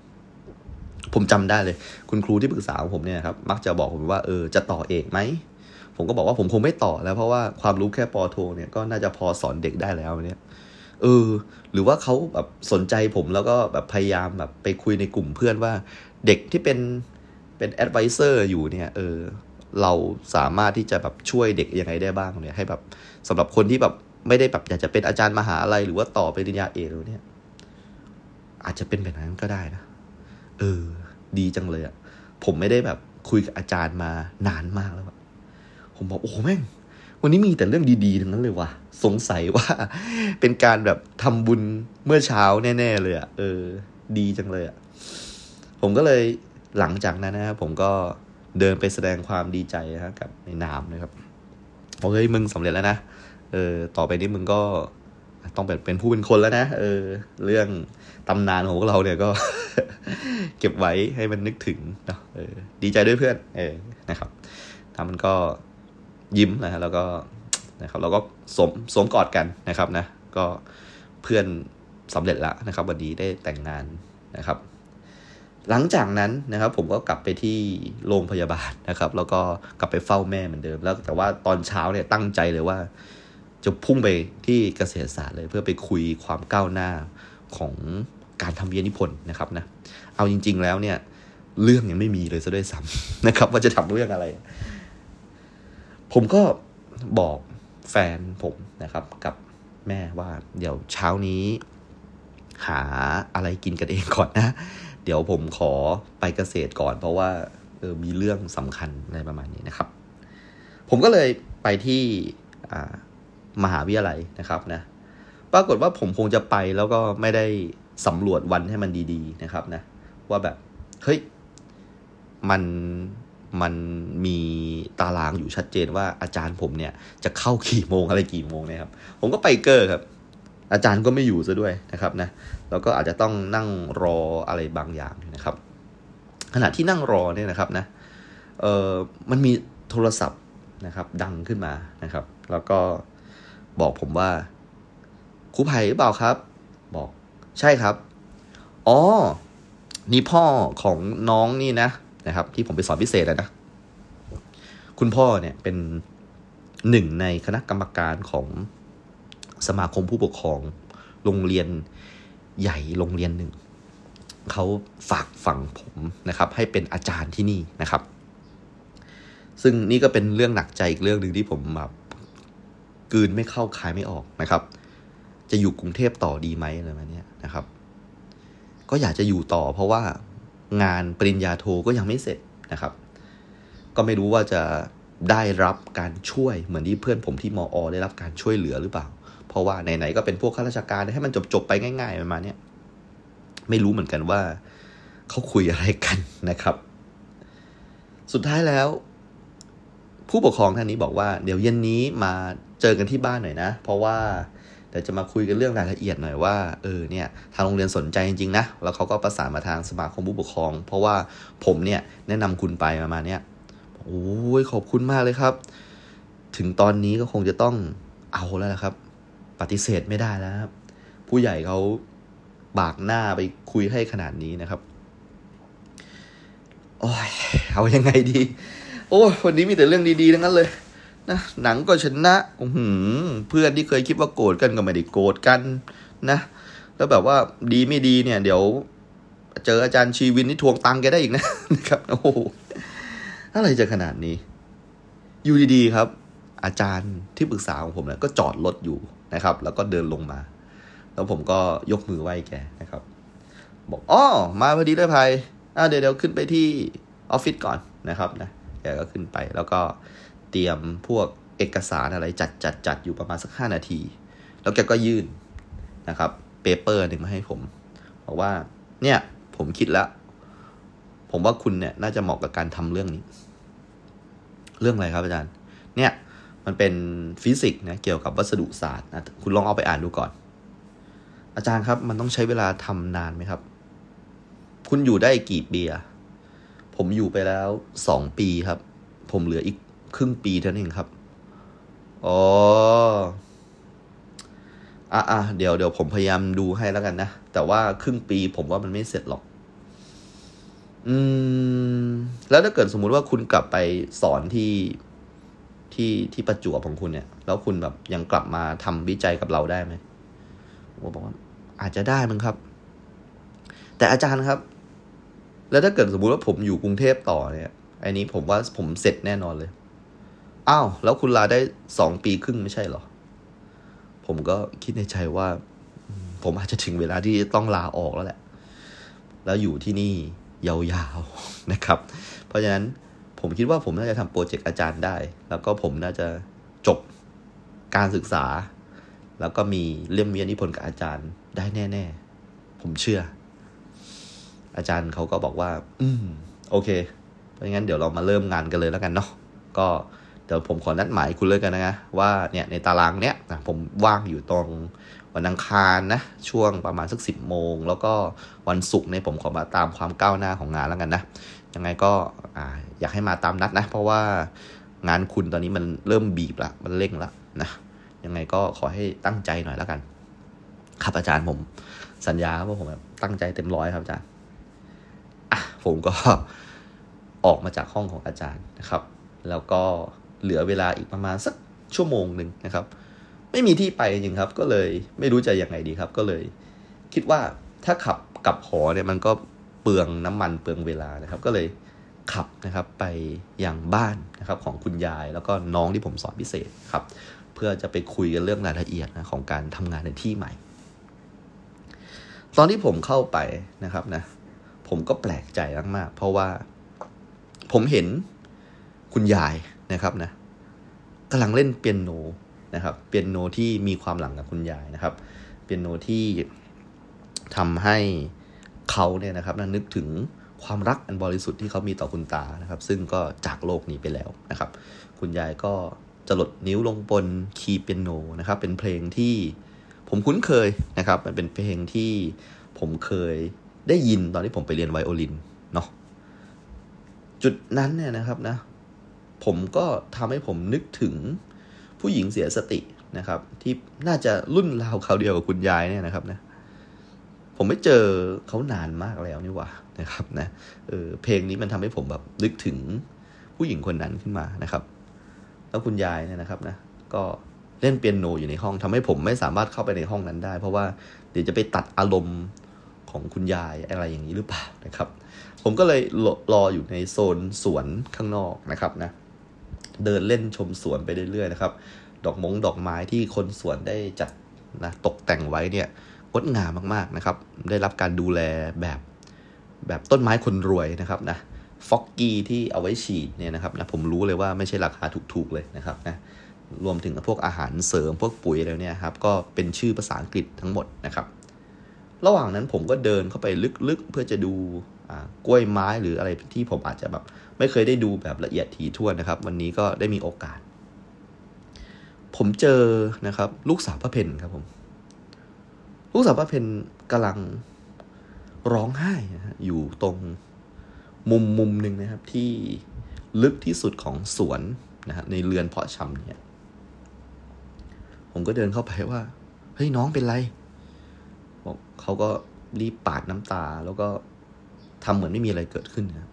ผมจำได้เลย คุณครูที่ปรึกษาของผมเนี่ยครับมักจะบอกผมว่าเออจะต่อเอกไหมผมก็บอกว่าผมคงไม่ต่อแล้วเพราะว่าความรู้แค่ป.โทเนี่ยก็น่าจะพอสอนเด็กได้แล้วเนี่ยเออ หรือว่าเขาแบบสนใจผมแล้วก็แบบพยายามแบบไปคุยในกลุ่มเพื่อนว่าเด็กที่เป็นเป็น advisor อยู่เนี่ยเออเราสามารถที่จะแบบช่วยเด็กยังไงได้บ้างเนี่ยให้แบบสำหรับคนที่แบบไม่ได้แบบอยากจะเป็นอาจารย์มหาอะไรหรือว่าต่อปริญญาเอกเนี่ยอาจจะเป็นแบบนั้นก็ได้นะ ออ ดีจังเลยอะผมไม่ได้แบบคุยกับอาจารย์มานานมากแล้วอะผมบอกโอ้แม่ง วันนี้มีแต่เรื่องดีๆทั้งนั้นเลยว่ะสงสัยว่า เป็นการแบบทำบุญเมื่อเช้าแน่ ๆ เลยอะเออ ดีจังเลยอะผมก็เลยหลังจากนั้นนะครับผมก็เดินไปแสดงความดีใจนะกับในนามนะครับบอกเฮ้ยมึงสำเร็จแล้วนะเออต่อไปนี้มึงก็ ต้องเป็นเป็นผู้เป็นคนแล้วนะเออ เรื่องตำนานของพวกเราเนี่ยก็ เก็บไว้ให้มันนึกถึงเนาะเออ ดีใจด้วยเพื่อน เออนะครับทามันก็ยิ้มนะฮะแล้วก็นะครับ เราก็สมสมกอดกันนะครับนะ ก็เพื่อนสำเร็จแล้วนะครับ วันนี้ได้แต่งงานนะครับ หลังจากนั้นนะครับ ผมก็กลับไปที่โรงพยาบาลนะครับ แล้วก็กลับไปเฝ้าแม่เหมือนเดิม แล้วแต่ว่าตอนเช้าเนี่ยตั้งใจเลยว่า จะพุ่งไปที่เกษตรศาสตร์เลยเพื่อไปคุยความก้าวหน้าของการทำวิทยานิพนธ์นะครับนะเอาจริง ๆ แล้วเนี่ยเรื่องยังไม่มีเลยซะด้วยซ้ำนะครับ ว่าจะทำเรื่องอะไร ผมก็บอกแฟนผมนะครับกับแม่ว่า เดี๋ยวเช้านี้ หาอะไรกินกันเองก่อนนะ เดี๋ยวผมขอไปเกษตรก่อน เพราะว่าเออมีเรื่องสำคัญในประมาณนี้นะครับ ผมก็เลยไปที่ มหาวิทยาลัยนะครับนะปรากฏว่าผมคงจะไปแล้วก็ไม่ได้สำรวจวันให้มันดี ๆ นะครับนะว่าแบบเฮ้ยมันมันมีตารางอยู่ชัดเจนว่าอาจารย์ผมเนี่ยจะเข้ากี่โมงอะไรกี่โมงนะครับ ผมก็ไปเกอร์ครับ อาจารย์ก็ไม่อยู่ซะด้วยนะครับนะแล้วก็อาจจะต้องนั่งรออะไรบางอย่างนะครับ ขณะที่นั่งรอเนี่ยนะครับนะเออมันมีโทรศัพท์นะครับ ดังขึ้นมานะครับ แล้วก็ บอกผมว่าครูไผ่หรือเปล่าครับ บอกใช่ครับ อ๋อ นี่พ่อของน้องนี่นะนะครับ ที่ผมไปสอนพิเศษนะ คุณพ่อเนี่ยเป็นหนึ่งในคณะกรรมการของสมาคมผู้ปกครอง โรงเรียนใหญ่โรงเรียนหนึ่ง เขาฝากฝังผมนะครับ ให้เป็นอาจารย์ที่นี่นะครับ ซึ่งนี่ก็เป็นเรื่องหนักใจอีกเรื่องหนึ่งที่ผมแบบ กืนไม่เข้าคายไม่ออกนะครับ จะอยู่กรุงเทพต่อดีไหมอะไรแบบนี้นะครับ ก็อยากจะอยู่ต่อเพราะว่างานปริญญาโทก็ยังไม่เสร็จนะครับ ก็ไม่รู้ว่าจะได้รับการช่วยเหมือนที่เพื่อนผมที่มออได้รับการช่วยเหลือหรือเปล่า เพราะว่าไหนๆก็เป็นพวกข้าราชการให้มันจบๆไปง่ายๆประมาณนี้ไม่รู้เหมือนกันว่าเขาคุยอะไรกันนะครับ สุดท้ายแล้ว ผู้ปกครองท่านนี้บอกว่าเดี๋ยวเย็นนี้มาเจอกันที่บ้านหน่อยนะ เพราะว่าเดี๋ยวจะมาคุยกันเรื่องรายละเอียดหน่อยว่าเออเนี่ยทางโรงเรียนสนใจจริงๆนะแล้วเขาก็ประสานมาทางสมาคมผู้ปกครอง เพราะว่าผมเนี่ยแนะนำคุณไปประมาณเนี้ยโอ้ยขอบคุณมากเลยครับ ถึงตอนนี้ก็คงจะต้องเอาแล้วละครับ ปฏิเสธไม่ได้แล้วครับ ผู้ใหญ่เขาบากหน้าไปคุยให้ขนาดนี้นะครับโอ้ยเอายังไงดี โอ้วันนี้มีแต่เรื่องดีๆทั้งนั้นเลยนะหนังก็ชนะอืเพื่อนที่เคยคิดว่าโกรธกันก็ไม่ได้โกรธกันนะ แล้วแบบว่าดีไม่ดีเนี่ย เดี๋ยว เจออาจารย์ชีวินนี่ทวงตังแกได้อีกนะนะครับโอ้โหอะไรจะขนาดนี้ อยู่ดีๆครับ อาจารย์ที่ปรึกษาของผมเนี่ยก็จอดรถอยู่นะครับ แล้วก็เดินลงมา แล้วผมก็ยกมือไหว้แกนะครับ บอกอ๋อมาพอดีเลยภัยอ่าเดี๋ยวเดี๋ยวขึ้นไปที่ออฟฟิศก่อนนะครับนะ แกก็ขึ้นไป แล้วก็เตรียมพวกเอกสารอะไรจัดจัดจัดอยู่ประมาณสักห้านาที แล้วแกก็ยื่นนะครับ paper หนึ่งมาให้ผมบอกว่าเนี่ยผมคิดแล้ว ผมว่าคุณเนี่ยน่าจะเหมาะกับการทำเรื่องนี้ เรื่องอะไรครับอาจารย์ เนี่ยมันเป็นฟิสิกส์นะเกี่ยวกับวัสดุศาสตร์นะคุณลองเอาไปอ่านดูก่อน อาจารย์ครับ มันต้องใช้เวลาทำนานไหมครับ คุณอยู่ได้กี่ปีอะ ผมอยู่ไปแล้วสองปีครับ ผมเหลืออีกครึ่งปีเท่านั้นเองครับ อ๋อ อะอะเดี๋ยวเดี๋ยวผมพยายามดูให้แล้วกันนะ แต่ว่าครึ่งปีผมว่ามันไม่เสร็จหรอก อืม แล้วถ้าเกิดสมมุติว่าคุณกลับไปสอนที่ที่ที่ประจวบของคุณเนี่ย แล้วคุณแบบยังกลับมาทำวิจัยกับเราได้ไหมผมบอกว่า อาจจะได้มั้งครับ แต่อาจารย์ครับ แล้วถ้าเกิดสมมุติว่าผมอยู่กรุงเทพต่อเนี่ยอันนี้ผมว่าผมเสร็จแน่นอนเลย อ้าว แล้วคุณลาได้สองปีครึ่งไม่ใช่หรอ ผมก็คิดในใจว่า ผมอาจจะถึงเวลาที่ต้องลาออกแล้วแหละ แล้วอยู่ที่นี่ยาวๆนะครับ เพราะฉะนั้นผมคิดว่าผมน่าจะทำโปรเจกต์อาจารย์ได้ แล้วก็ผมน่าจะจบการศึกษา แล้วก็มีเล่มวิทยานิพนธ์กับอาจารย์ได้แน่ ๆ ผมเชื่อ อาจารย์เขาก็บอกว่า อืมโอเคเพราะงั้นเดี๋ยวเรามาเริ่มงานกันเลยแล้วกันเนาะก็เดี๋ยวผมขอนัดหมายคุณเลยกันนะว่าเนี่ยในตารางเนี้ยผมว่างอยู่ตรงวันอังคารนะช่วงประมาณสักสิบโมง แล้วก็วันศุกร์เนี่ยผมขอมาตามความก้าวหน้าของงานแล้วกันนะยังไงก็ออยากให้มาตามนัดนะ เพราะว่างานคุณตอนนี้มันเริ่มบีบละมันเร่งละนะยังไงก็ขอให้ตั้งใจหน่อยแล้วกัน ครับอาจารย์ผมสัญญาว่าผมตั้งใจเต็มร้อยครับอาจารย์ ผมก็ออกมาจากห้องของอาจารย์นะครับ แล้วก็เหลือเวลาอีกประมาณสักชั่วโมงหนึ่งนะครับ ไม่มีที่ไปจริงครับ ก็เลยไม่รู้จะยังไงดีครับ ก็เลย คิดว่าถ้าขับกลับหอเนี่ยมันก็เปลืองน้ำมันเปลืองเวลานะครับ ก็เลยขับนะครับไปยังบ้านนะครับของคุณยายแล้วก็น้องที่ผมสอนพิเศษครับ เพื่อจะไปคุยกันเรื่องรายละเอียดนะของการทำงานในที่ใหม่ ตอนที่ผมเข้าไปนะครับนะ ผมก็แปลกใจมากๆ เพราะว่าผมเห็นคุณยายนะครับนะกำลังเล่นเปียโนนะครับ เปียโนที่มีความหลังกับคุณยายนะครับ เปียโนที่ทำให้เขาเนี่ยนะครับนึกถึงความรักอันบริสุทธิ์ที่เขามีต่อคุณตานะครับ ซึ่งก็จากโลกนี้ไปแล้วนะครับ คุณยายก็จะหลดนิ้วลงบนคีย์เปียโนนะครับ เป็นเพลงที่ผมคุ้นเคยนะครับ มันเป็นเพลงที่ผมเคย ได้ยินตอนที่ผมไปเรียนไวโอลินเนาะจุดนั้นเนี่ยนะครับนะ ผมก็ทำให้ผมนึกถึงผู้หญิงเสียสตินะครับ ที่น่าจะรุ่นราวเขาเดียวกับคุณยายเนี่ยนะครับนะผมไม่เจอเขานานมากแล้วนี่หว่านะครับนะเออเพลงนี้มันทำให้ผมแบบนึกถึงผู้หญิงคนนั้นขึ้นมานะครับ แล้วคุณยายเนี่ยนะครับนะก็เล่นเปียโนอยู่ในห้องทำให้ผมไม่สามารถเข้าไปในห้องนั้นได้ เพราะว่าเดี๋ยวจะไปตัดอารมณ์ ของคุณยายอะไรอย่างนี้หรือเปล่านะครับ ผมก็เลยรออยู่ในโซนสวนข้างนอกนะครับนะเดินเล่นชมสวนไปเรื่อยๆนะครับ ดอกมงดอกไม้ที่คนสวนได้จัดนะตกแต่งไว้เนี่ยงดงามมากๆนะครับ ได้รับการดูแลแบบแบบต้นไม้คนรวยนะครับนะฟอกกี้ที่เอาไว้ฉีดเนี่ยนะครับนะผมรู้เลยว่าไม่ใช่ราคาถูกๆเลยนะครับนะรวมถึงพวกอาหารเสริมพวกปุ๋ยอะไรเนี่ยครับก็เป็นชื่อภาษาอังกฤษทั้งหมดนะครับ ระหว่างนั้นผมก็เดินเข้าไปลึกๆ เพื่อจะดูกล้วยไม้หรืออะไรที่ผมอาจจะแบบไม่เคยได้ดูแบบละเอียดถี่ถ้วนนะครับ วันนี้ก็ได้มีโอกาส ผมเจอนะครับ ลูกสาวพระเพนครับผม ลูกสาวพระเพนกำลังร้องไห้นะอยู่ตรงมุมมุมหนึ่งนะครับ ที่ลึกที่สุดของสวนนะฮะในเรือนเพาะชำเนี่ย ผมก็เดินเข้าไปว่า เฮ้ยน้องเป็นไร เขาก็รีบปาดน้ำตา แล้วก็ทำเหมือนไม่มีอะไรเกิดขึ้นนะ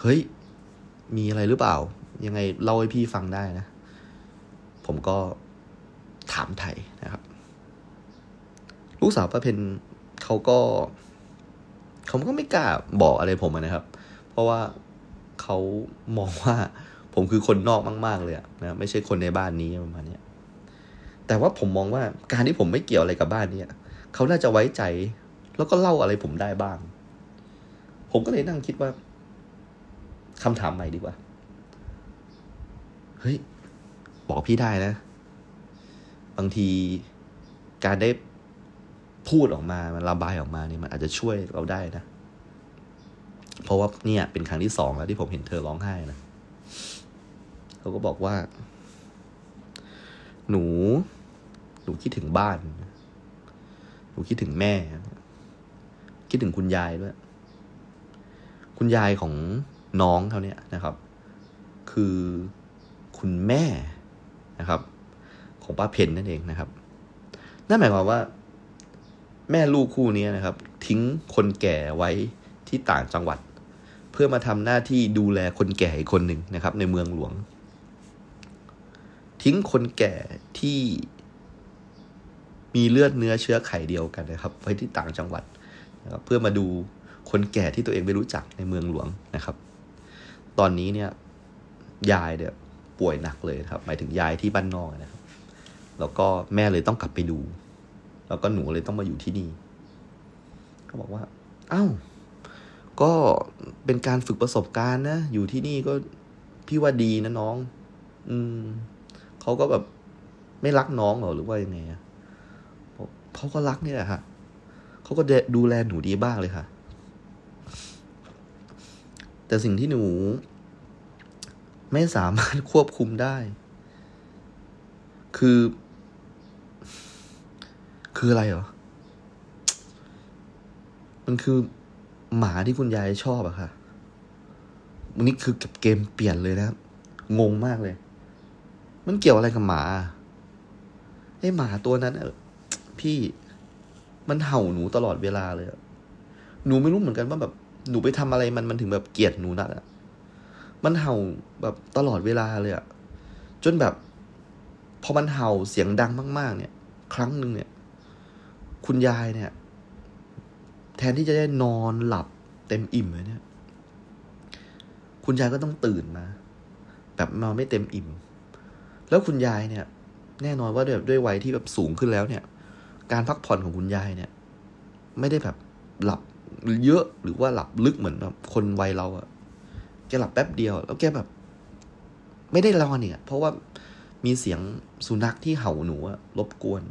เฮ้ย มีอะไรหรือเปล่า ยังไงเล่าให้พี่ฟังได้นะ ผมก็ถามไทยนะครับ ลูกสาวป้าเพนเขาก็เขาก็ไม่กล้าบอกอะไรผมนะครับ เพราะว่าเขามองว่าผมคือคนนอกมาก ๆ เลยนะไม่ใช่คนในบ้านนี้ประมาณนี้แต่ว่าผมมองว่าการที่ผมไม่เกี่ยวอะไรกับบ้านนี้ เขาน่าจะไว้ใจ แล้วก็เล่าอะไรผมได้บ้าง ผมก็เลยนั่งคิดว่าคำถามใหม่ดีกว่า เฮ้ย บอกพี่ได้นะ บางทีการได้พูดออกมา มันระบายออกมาเนี่ยมันอาจจะช่วยเราได้นะ เพราะว่าเนี่ย เป็นครั้งที่สองแล้วที่ผมเห็นเธอร้องไห้นะเขาก็บอกว่า หนู หนูคิดถึงบ้านูคิดถึงแม่ คิดถึงคุณยายด้วย คุณยายของน้องเขาเนี่ยนะครับ คือคุณแม่นะครับ ของป้าเพนนั่นเองนะครับ นั่นหมายความว่า แม่ลูกคู่นี้นะครับ ทิ้งคนแก่ไว้ที่ต่างจังหวัด เพื่อมาทำหน้าที่ดูแลคนแก่อีกคนหนึ่งนะครับ ในเมืองหลวง ทิ้งคนแก่ที่ มีเลือดเนื้อเชื้อไขเดียวกันนะครับไว้ที่ต่างจังหวัดนะครับเพื่อมาดูคนแก่ที่ตัวเองไม่รู้จักในเมืองหลวงนะครับ ตอนนี้เนี่ยยายเนี่ยป่วยหนักเลยครับ หมายถึงยายที่บ้านนอกนะครับ แล้วก็แม่เลยต้องกลับไปดู แล้วก็หนูเลยต้องมาอยู่ที่นี่เขาบอกว่า เอา้า ก็เป็นการฝึกประสบการณ์นะ อยู่ที่นี่ก็พี่ว่าดีนะน้อง อืมเขาก็แบบไม่รักน้องหรอหรือว่ายังไงอะ เขาก็รักนี่แหละค่ะเขาก็ดูแลหนูดีบ้างเลยค่ะ แต่สิ่งที่หนู ไม่สามารถควบคุมได้ คือ คืออะไรเหรอ มันคือหมาที่คุณยายชอบอะค่ะวันนี้คือกับเกมเปลี่ยนเลยนะครับ งงมากเลย มันเกี่ยวอะไรกับหมาไอ้หมาตัวนั้นเออ พี่มันเห่าหนูตลอดเวลาเลยหนูไม่รู้เหมือนกันว่าแบบหนูไปทำอะไรมันมันถึงแบบเกลียดหนูนักอะมันเห่าแบบตลอดเวลาเลยอะจนแบบพอมันเห่าเสียงดังมาก ๆ เนี่ย ครั้งหนึ่งเนี่ย คุณยายเนี่ย แทนที่จะได้นอนหลับเต็มอิ่มเลยเนี่ย คุณยายก็ต้องตื่นมา แบบนอนไม่เต็มอิ่ม แล้วคุณยายเนี่ย แน่นอนว่าด้วยด้วยวัยที่แบบสูงขึ้นแล้วเนี่ย การพักผ่อนของคุณยายเนี่ย ไม่ได้แบบหลับเยอะหรือว่าหลับลึกเหมือนแบบคนวัยเราอะแกหลับแป๊บเดียว แล้วแกแบบ ไม่ได้รอนเนี่ย เพราะว่ามีเสียงสุนัขที่เห่าหนูอะรบกวน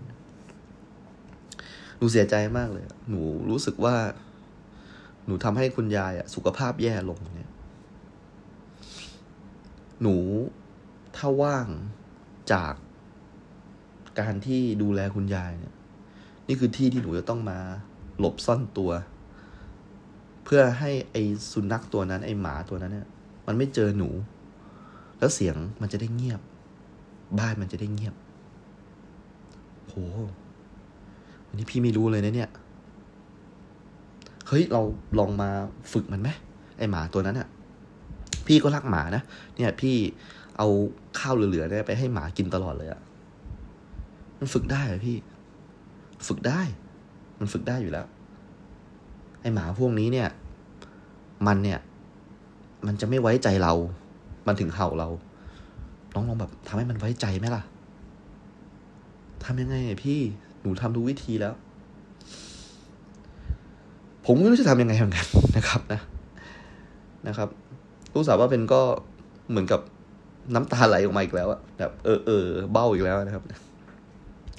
หนูเสียใจมากเลย หนูรู้สึกว่า หนูทำให้คุณยายอะสุขภาพแย่ลงเนี่ย หนูถ้าว่างจากการที่ดูแลคุณยายเนี่ย นี่คือที่ที่หนูจะต้องมาหลบซ่อนตัว เพื่อให้ไอ้สุนัขตัวนั้น ไอ้หมาตัวนั้นเนี่ยมันไม่เจอหนู แล้วเสียงมันจะได้เงียบ บ้านมันจะได้เงียบโหอันนี้พี่ไม่รู้เลยนะเนี่ยเฮ้ยเราลองมาฝึกมันไหมไอหมาตัวนั้นอะพี่ก็รักหมานะเนี่ยพี่เอาข้าวเหลือๆเนี่ยไปให้หมากินตลอดเลยอะมันฝึกได้เหรอพี่ ฝึกได้ มันฝึกได้อยู่แล้ว ไอหมาพวกนี้เนี่ย มันเนี่ย มันจะไม่ไว้ใจเรา มันถึงเห่าเราน้องลองแบบทำให้มันไว้ใจไหมล่ะทำยังไงพี่หนูทำทุกวิธีแล้ว ผมไม่รู้จะทำยังไงเหมือนกันนะครับนะ นะครับรู้สาวว่าเป็นก็เหมือนกับน้ำตาไหลออกมาอีกแล้วอะแบบเออเออเบ้าอีกแล้วนะครับ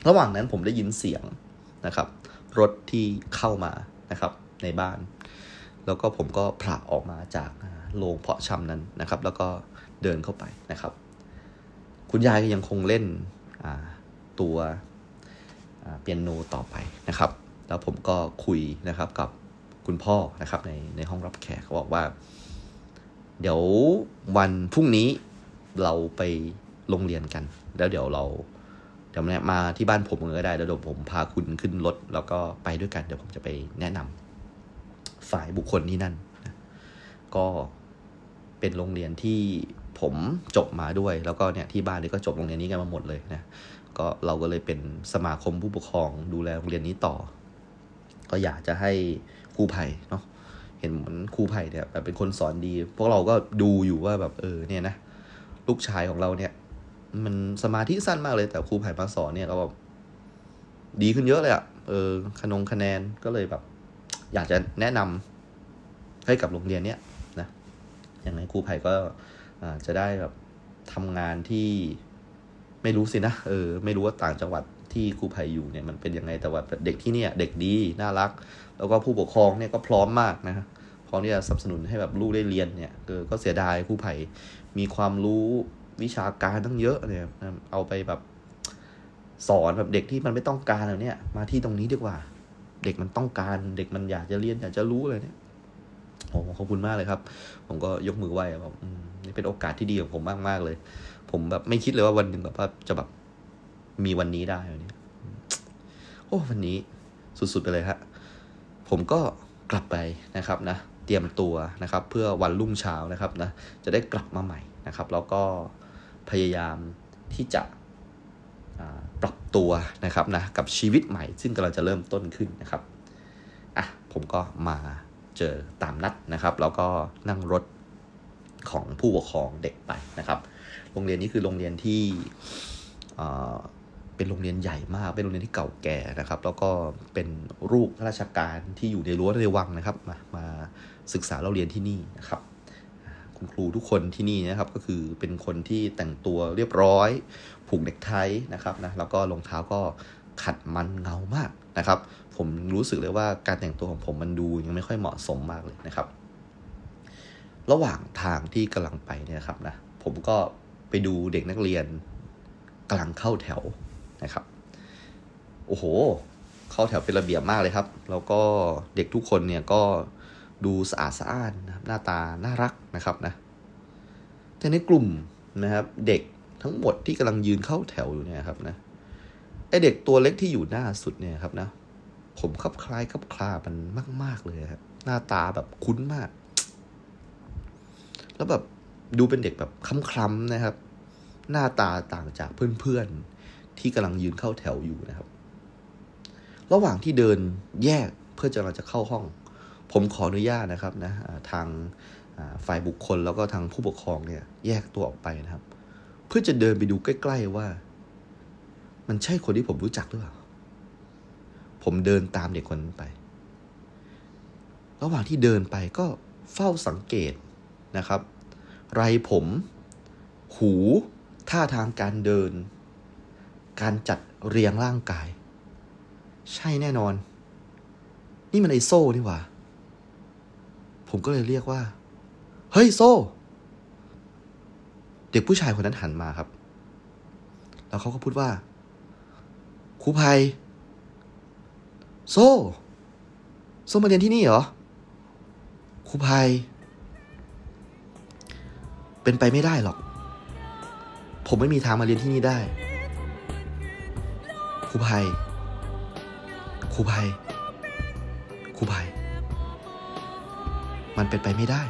ระหว่างนั้นผมได้ยินเสียง นะครับ รถที่เข้ามานะครับในบ้าน แล้วก็ผมก็ผละออกมาจากโรงเพาะชำนั้นนะครับ แล้วก็เดินเข้าไปนะครับ คุณยายก็ยังคงเล่นตัวเปียโนต่อไปนะครับ แล้วผมก็คุยนะครับกับคุณพ่อนะครับในในห้องรับแขกเขาบอกว่า เดี๋ยววันพรุ่งนี้เราไปโรงเรียนกัน แล้วเดี๋ยวเรา ดี๋ยวมาที่บ้านผมก็ได้แล้วเดี๋ยวผมพาคุณขึ้นรถแล้วก็ไปด้วยกัน เดี๋ยวผมจะไปแนะนำฝ่ายบุคคลที่นั่นนะก็เป็นโรงเรียนที่ผมจบมาด้วย แล้วก็เนี่ยที่บ้านนี่ก็จบโรงเรียนนี้กันมาหมดเลยนะก็เราก็เลยเป็นสมาคมผู้ปกครองดูแลโรงเรียนนี้ต่อ ก็อยากจะให้ครูไผ่เนาะเห็นเหมือนครูไผ่เนี่ยแบบเป็นคนสอนดี พวกเราก็ดูอยู่ว่าแบบเออเนี่ยนะลูกชายของเราเนี่ย มันสมาธิสั้นมากเลยแต่ครูไผ่มาสอนเนี่ยเราแบบดีขึ้นเยอะเลยอะ่ะเออขนงคะแนนก็เลยแบบ อยากจะแนะนำให้กับโรงเรียนเนี้ยนะอย่างไรครูไผ่ก็จะได้แบบทำงานที่ไม่รู้สินะเออ ไม่รู้ว่าต่างจังหวัดที่ครูไผ่อยู่เนี่ยมันเป็นยังไงแต่ว่าเด็กที่เนี่ย เด็กดีน่ารัก แล้วก็ผู้ปกครองเนี่ยก็พร้อมมากนะพร้อมที่จะสนับสนุนให้แบบลูกได้เรียนเนี่ยเออก็เสียดายครูไผ่มีความรู้ วิชาการตั้งเยอะเนี่ยเอาไปแบบสอนแบบเด็กที่มันไม่ต้องการเนี่ย มาที่ตรงนี้ดีกว่า เด็กมันต้องการเด็กมันอยากจะเรียนอยากจะรู้เลยเนี่ยโอ้ขอบคุณมากเลยครับ ผมก็ยกมือไหว้แบบนี่เป็นโอกาสที่ดีของผมมากมากเลย ผมแบบไม่คิดเลยว่าวันหนึ่งแบบว่าจะแบบมีวันนี้ได้วันนี้โอ้วันนี้สุดๆไปเลยฮะผมก็กลับไปนะครับนะ เตรียมตัวนะครับ เพื่อวันรุ่งเช้านะครับนะ จะได้กลับมาใหม่นะครับ แล้วก็ พยายามที่จะปรับตัวนะครับนะกับชีวิตใหม่ ซึ่งกำลังจะเริ่มต้นขึ้นนะครับอะผมก็มาเจอตามนัดนะครับ แล้วก็นั่งรถของผู้ปกครองเด็กไปนะครับ โรงเรียนนี้คือโรงเรียนที่เป็นโรงเรียนใหญ่มาก เป็นโรงเรียนที่เก่าแก่นะครับ แล้วก็เป็นรูปราชการที่อยู่ในรั้วในวังนะครับ มามาศึกษาเราเรียนที่นี่นะครับ คุณครูทุกคนที่นี่นะครับก็คือเป็นคนที่แต่งตัวเรียบร้อย ผูกเด็กไทนะครับนะแล้วก็รองเท้าก็ขัดมันเงามากนะครับ ผมรู้สึกเลยว่าการแต่งตัวของผมมันดูยังไม่ค่อยเหมาะสมมากเลยนะครับ ระหว่างทางที่กำลังไปเนี่ยครับนะผมก็ไปดูเด็กนักเรียนกำลังเข้าแถวนะครับ โอ้โห เข้าแถวเป็นระเบียบมากเลยครับ แล้วก็เด็กทุกคนเนี่ยก็ดูสะอาดสะอ้าน หน้าตาน่ารักนะครับนะแต่ในกลุ่มนะครับ เด็กทั้งหมดที่กำลังยืนเข้าแถวอยู่เนี่ยครับนะไอเด็กตัวเล็กที่อยู่หน้าสุดเนี่ยครับนะ ผมคับคล้ายคับคลามันมาก ๆ เลยครับหน้าตาแบบคุ้นมาก แล้วแบบดูเป็นเด็กแบบคล้ำๆนะครับ หน้าตาต่างจากเพื่อนๆที่กำลังยืนเข้าแถวอยู่นะครับ ระหว่างที่เดินแยกเพื่อจะเราจะเข้าห้อง ผมขออนุญาตนะครับนะทางฝ่ายบุคคลแล้วก็ทางผู้ปกครองเนี่ย แยกตัวออกไปนะครับ เพื่อจะเดินไปดูใกล้ ๆว่า มันใช่คนที่ผมรู้จักหรือเปล่า ผมเดินตามเด็กคนนั้นไประหว่างที่เดินไปก็เฝ้าสังเกตนะครับ ไรผม หูท่าทางการเดิน การจัดเรียงร่างกาย ใช่แน่นอน นี่มันไอโซ่นี่หว่า ผมก็เลยเรียกว่า เฮ้ยโซ่ เด็กผู้ชายคนนั้นหันมาครับ แล้วเขาก็พูดว่าครูภัย โซ่โซ่มาเรียนที่นี่เหรอครูภัย เป็นไปไม่ได้หรอก ผมไม่มีทางมาเรียนที่นี่ได้ครูภัยครูภัยครูภัย มันเป็นไปไม่ได้